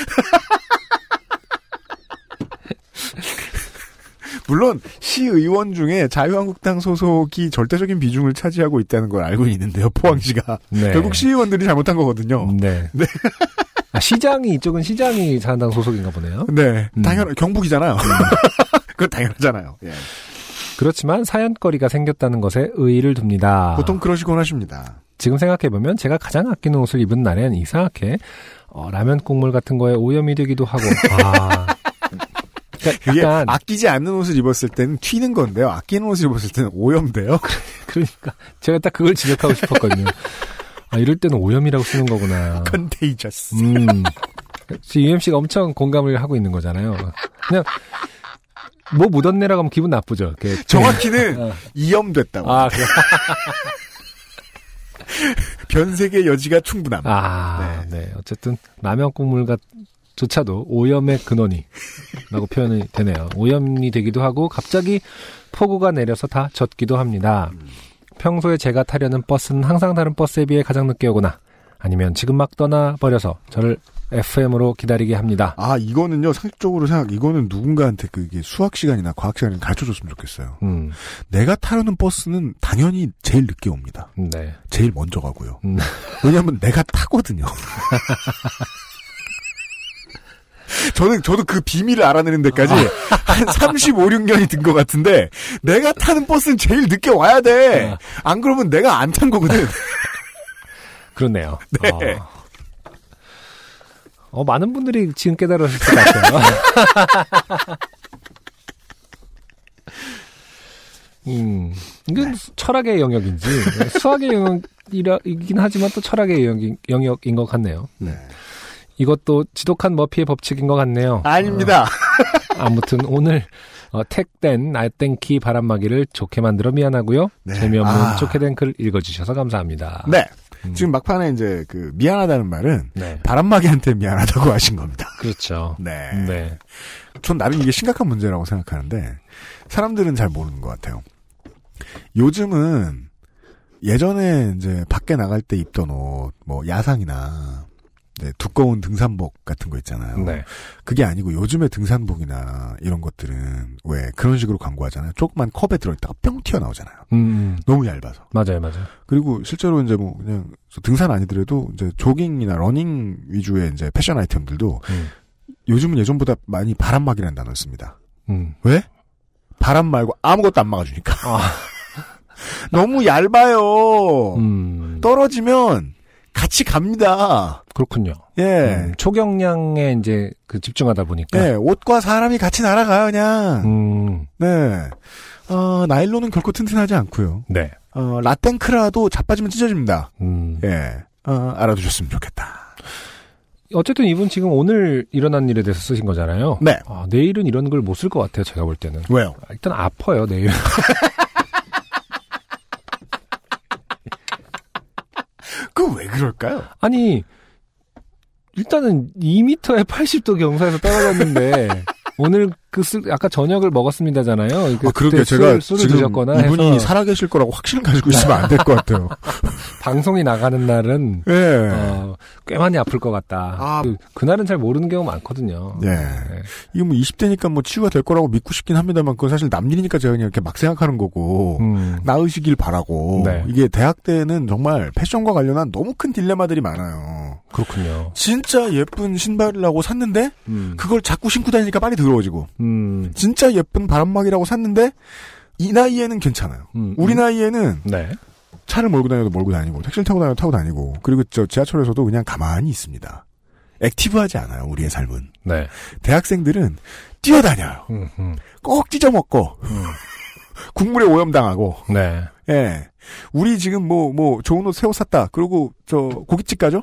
물론 시의원 중에 자유한국당 소속이 절대적인 비중을 차지하고 있다는 걸 알고 있는데요. 포항시가 네. 결국 시의원들이 잘못한 거거든요. 네. 아, 시장이 이쪽은 시장이 자한당 소속인가 보네요. 네, 음. 당연 경북이잖아요. 그건 당연하잖아요. 예. 그렇지만 사연거리가 생겼다는 것에 의의를 둡니다. 보통 그러시곤 하십니다. 지금 생각해보면 제가 가장 아끼는 옷을 입은 날엔 이상하게 어, 라면 국물 같은 거에 오염이 되기도 하고 아 그러니까 그게 약간 아끼지 않는 옷을 입었을 때는 튀는 건데요. 아끼는 옷을 입었을 때는 오염돼요. 그러니까 제가 딱 그걸 지적하고 싶었거든요. 아 이럴 때는 오염이라고 쓰는 거구나. Contagious. 음. 지금 UMC가 엄청 공감을 하고 있는 거잖아요. 그냥 뭐 묻었네라고 하면 기분 나쁘죠. 이렇게 정확히는 어. 이염됐다고. 아 그래. 변색의 여지가 충분함. 아, 네. 어쨌든 라면 국물과 조차도 오염의 근원이라고 표현이 되네요. 오염이 되기도 하고 갑자기 폭우가 내려서 다 젖기도 합니다. 평소에 제가 타려는 버스는 항상 다른 버스에 비해 가장 늦게 오거나 아니면 지금 막 떠나버려서 저를 FM으로 기다리게 합니다. 아, 이거는요, 상식적으로 생각, 이거는 누군가한테 그게 수학 시간이나 과학 시간을 가르쳐 줬으면 좋겠어요. 음, 내가 타려는 버스는 당연히 제일 늦게 옵니다. 네. 제일 먼저 가고요. 음. 왜냐면 내가 타거든요. 저는, 저도 그 비밀을 알아내는 데까지 한 35, 6년이 든 것 같은데, 내가 타는 버스는 제일 늦게 와야 돼! 아. 안 그러면 내가 안 탄 거거든. 그렇네요. 네. 어. 어, 많은 분들이 지금 깨달으실 것 같아요. 음, 이건 철학의 영역인지, 수학의 영역이긴 하지만 또 철학의 영역인, 영역인 것 같네요. 네. 이것도 지독한 머피의 법칙인 것 같네요. 아닙니다. 어, 아무튼 오늘 어, 택된 날땡키 바람막이를 좋게 만들어 미안하고요. 네. 재미없는 아. 좋게 된 글 읽어주셔서 감사합니다. 네. 음. 지금 막판에 이제 그, 미안하다는 말은, 네. 바람막이한테 미안하다고 하신 겁니다. 그렇죠. 네. 네. 전 나름 이게 심각한 문제라고 생각하는데 사람들은 잘 모르는 것 같아요. 요즘은 예전에 이제 밖에 나갈 때 입던 옷, 뭐 야상이나 네, 두꺼운 등산복 같은 거 있잖아요. 네. 그게 아니고 요즘에 등산복이나 이런 것들은 왜 그런 식으로 광고하잖아요. 조그만 컵에 들어있다가 뿅 튀어나오잖아요. 음, 너무 얇아서. 맞아요, 맞아요. 그리고 실제로 이제 뭐 그냥 등산 아니더라도 이제 조깅이나 러닝 위주의 이제 패션 아이템들도 음, 요즘은 예전보다 많이 바람막이라는 단어를 씁니다. 음. 왜? 바람 말고 아무것도 안 막아주니까. 아, 너무 얇아요. 음, 떨어지면 같이 갑니다. 그렇군요. 예. 음, 초경량에 이제 그 집중하다 보니까. 예, 옷과 사람이 같이 날아가요, 그냥. 음, 네. 어, 나일론은 결코 튼튼하지 않고요. 네. 어, 라땡크라도 자빠지면 찢어집니다. 음. 예. 어, 알아두셨으면 좋겠다. 어쨌든 이분 지금 오늘 일어난 일에 대해서 쓰신 거잖아요. 네. 아, 내일은 이런 걸 못 쓸 것 같아요. 제가 볼 때는. 왜요? 아, 일단 아파요, 내일. 그 왜 그럴까요? 아니, 일단은 2m에 80도 경사에서 떨어졌는데, 오늘 그 술, 아까 저녁을 먹었습니다잖아요. 아, 그러게 제가 술, 지금 드셨거나 이분이 해서 살아계실 거라고 확신을 가지고 있으면 안 될 것 같아요. 방송이 나가는 날은 예. 어, 꽤 많이 아플 것 같다. 아. 그, 그날은 잘 모르는 경우 많거든요. 예. 이거 뭐 20대니까 뭐 치유가 될 거라고 믿고 싶긴 합니다만 그건 사실 남 일이니까 제가 그냥 이렇게 막 생각하는 거고 음, 나으시길 바라고 네. 이게 대학 때는 정말 패션과 관련한 너무 큰 딜레마들이 많아요. 그렇군요. 진짜 예쁜 신발을 하고 샀는데 음, 그걸 자꾸 신고 다니니까 빨리 더러워지고 음, 진짜 예쁜 바람막이라고 샀는데 이 나이에는 괜찮아요. 음, 우리 음. 나이에는 네. 차를 몰고 다녀도 몰고 다니고 택시를 타고 다녀도 타고 다니고 그리고 저 지하철에서도 그냥 가만히 있습니다. 액티브하지 않아요. 우리의 삶은. 네. 대학생들은 뛰어다녀요. 음, 음, 꼭 찢어먹고 국물에 오염당하고 네. 예. 우리 지금 뭐, 뭐, 좋은 옷 새 옷 샀다. 그리고, 저, 고깃집 가죠?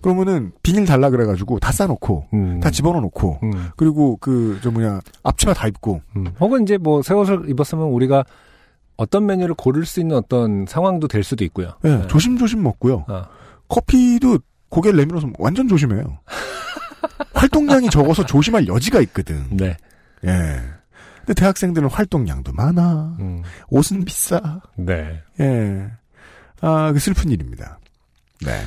그러면은, 비닐 달라 그래가지고, 다 싸놓고, 음, 다 집어넣어 놓고, 음, 그리고 그, 저 뭐냐, 앞치마 다 입고, 음. 혹은 이제 뭐 새 옷을 입었으면 우리가 어떤 메뉴를 고를 수 있는 어떤 상황도 될 수도 있고요. 예, 네. 조심조심 먹고요. 아, 커피도 고개를 내밀어서 완전 조심해요. 활동량이 적어서 조심할 여지가 있거든. 네. 예. 근데 대학생들은 활동량도 많아. 음, 옷은 비싸. 네. 예. 아, 그 슬픈 일입니다. 네.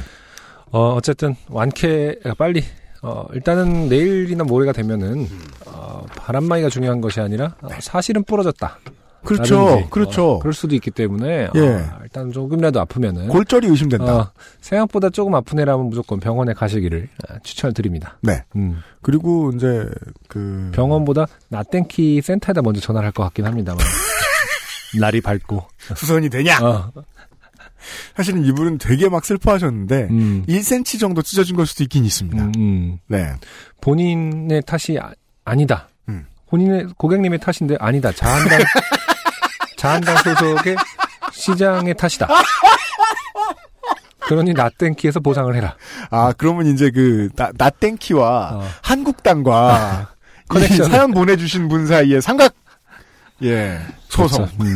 어, 어쨌든 완쾌가 빨리 어, 일단은 내일이나 모레가 되면은 어, 바람막이가 중요한 것이 아니라 어, 사실은 부러졌다. 그렇죠. 라든지, 그렇죠. 어, 그럴 수도 있기 때문에 예. 어, 일단 조금이라도 아프면은 골절이 의심된다. 어, 생각보다 조금 아픈 애라면 무조건 병원에 가시기를 아, 추천을 드립니다. 네. 음, 그리고 이제 그 병원보다 나땡키 센터에다 먼저 전화를 할 것 같긴 합니다만 날이 밝고 수선이 되냐? 어, 사실은 이분은 되게 막 슬퍼하셨는데 음, 1cm 정도 찢어진 걸 수도 있긴 있습니다. 음, 음. 네. 본인의 탓이 아, 니다 음. 본인의 고객님의 탓인데 아니다. 자한당 자한당 소속의 시장의 탓이다. 그러니 나땡키에서 보상을 해라. 아 그러면 이제 그 나, 나땡키와 어. 한국당과 이 커넥션. 사연 보내주신 분 사이에 삼각 예 소송. 그렇죠. 음.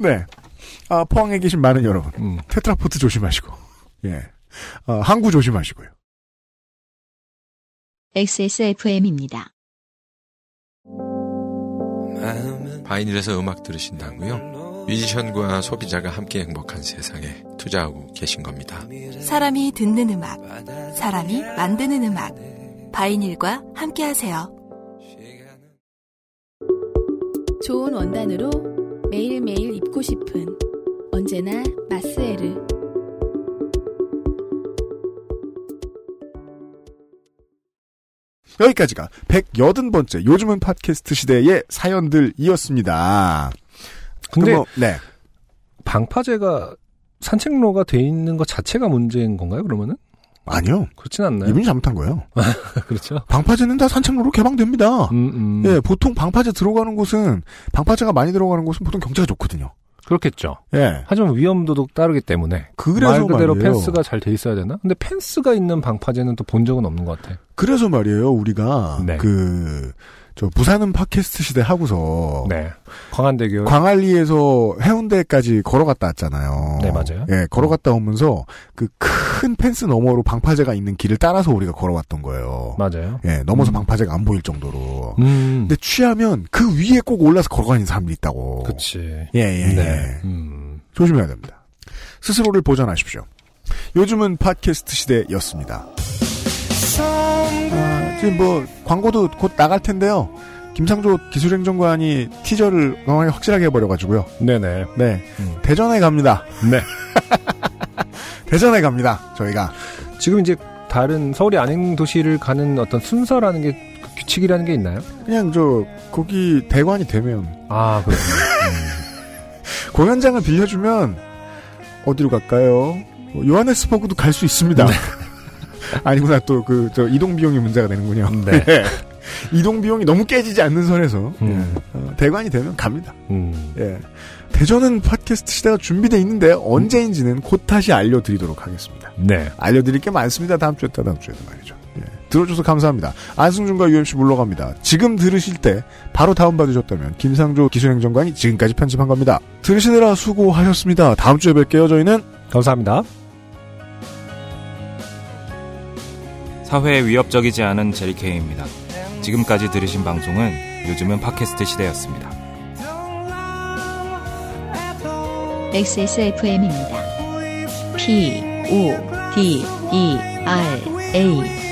네. 아 포항에 계신 많은 여러분 음. 테트라포트 조심하시고 예 어, 항구 조심하시고요. XSFM입니다. 바이닐에서 음악 들으신다고요? 뮤지션과 소비자가 함께 행복한 세상에 투자하고 계신 겁니다. 사람이 듣는 음악, 사람이 만드는 음악. 바이닐과 함께하세요. 좋은 원단으로 매일매일 입고 싶은 언제나 마스에르. 여기까지가 180번째 요즘은 팟캐스트 시대의 사연들이었습니다. 근데 뭐, 네. 방파제가 산책로가 돼 있는 것 자체가 문제인 건가요? 그러면은 아니요. 그렇진 않나요? 이분이 잘못한 거예요. 그렇죠. 방파제는 다 산책로로 개방됩니다. 음, 음. 예, 보통 방파제 들어가는 곳은 방파제가 많이 들어가는 곳은 보통 경치가 좋거든요. 그렇겠죠. 예. 하지만 위험도도 따르기 때문에 그래서 말 그대로 말이에요. 펜스가 잘 돼 있어야 되나? 근데 펜스가 있는 방파제는 또 본 적은 없는 것 같아. 그래서 말이에요. 우리가 네. 그 저 부산은 팟캐스트 시대 하고서 네. 광안대교. 광안리에서 해운대까지 걸어갔다 왔잖아요. 네, 맞아요. 예, 걸어갔다 오면서 그 큰 펜스 너머로 방파제가 있는 길을 따라서 우리가 걸어왔던 거예요. 맞아요. 예, 넘어서 음. 방파제가 안 보일 정도로. 음. 근데 취하면 그 위에 꼭 올라서 걸어가는 사람들이 있다고. 그치. 예, 예, 예. 네. 음. 조심해야 됩니다. 스스로를 보전하십시오. 요즘은 팟캐스트 시대였습니다. 아, 지금 뭐 광고도 곧 나갈 텐데요. 김상조 기술행정관이 티저를 너무 확실하게 해버려가지고요. 네네. 네, 음. 대전에 갑니다. 네. 대전에 갑니다. 저희가 지금 이제 다른 서울이 아닌 도시를 가는 어떤 순서라는 게그 규칙이라는 게 있나요? 그냥 저 거기 대관이 되면 아, 그렇군요. 공연장을 빌려주면 어디로 갈까요? 뭐 요하네스버그도 갈 수 있습니다. 아니구나 또 그 저 이동 비용이 문제가 되는군요. 네. 이동 비용이 너무 깨지지 않는 선에서 음. 예. 어, 대관이 되면 갑니다. 음. 예. 대전은 팟캐스트 시대가 준비돼 있는데 언제인지는 곧 다시 알려드리도록 하겠습니다. 네. 알려드릴 게 많습니다. 다음 주에 다음 주에도 말이죠. 예. 들어줘서 감사합니다. 안승준과 UMC 물러갑니다. 지금 들으실 때 바로 다운받으셨다면 김상조 기술행정관이 지금까지 편집한 겁니다. 들으시느라 수고하셨습니다. 다음 주에 뵐게요. 저희는 감사합니다. 사회에 위협적이지 않은 제리케이입니다. 지금까지 들으신 방송은 요즘은 팟캐스트 시대였습니다. XSFM입니다. P, O, D, E, R, A.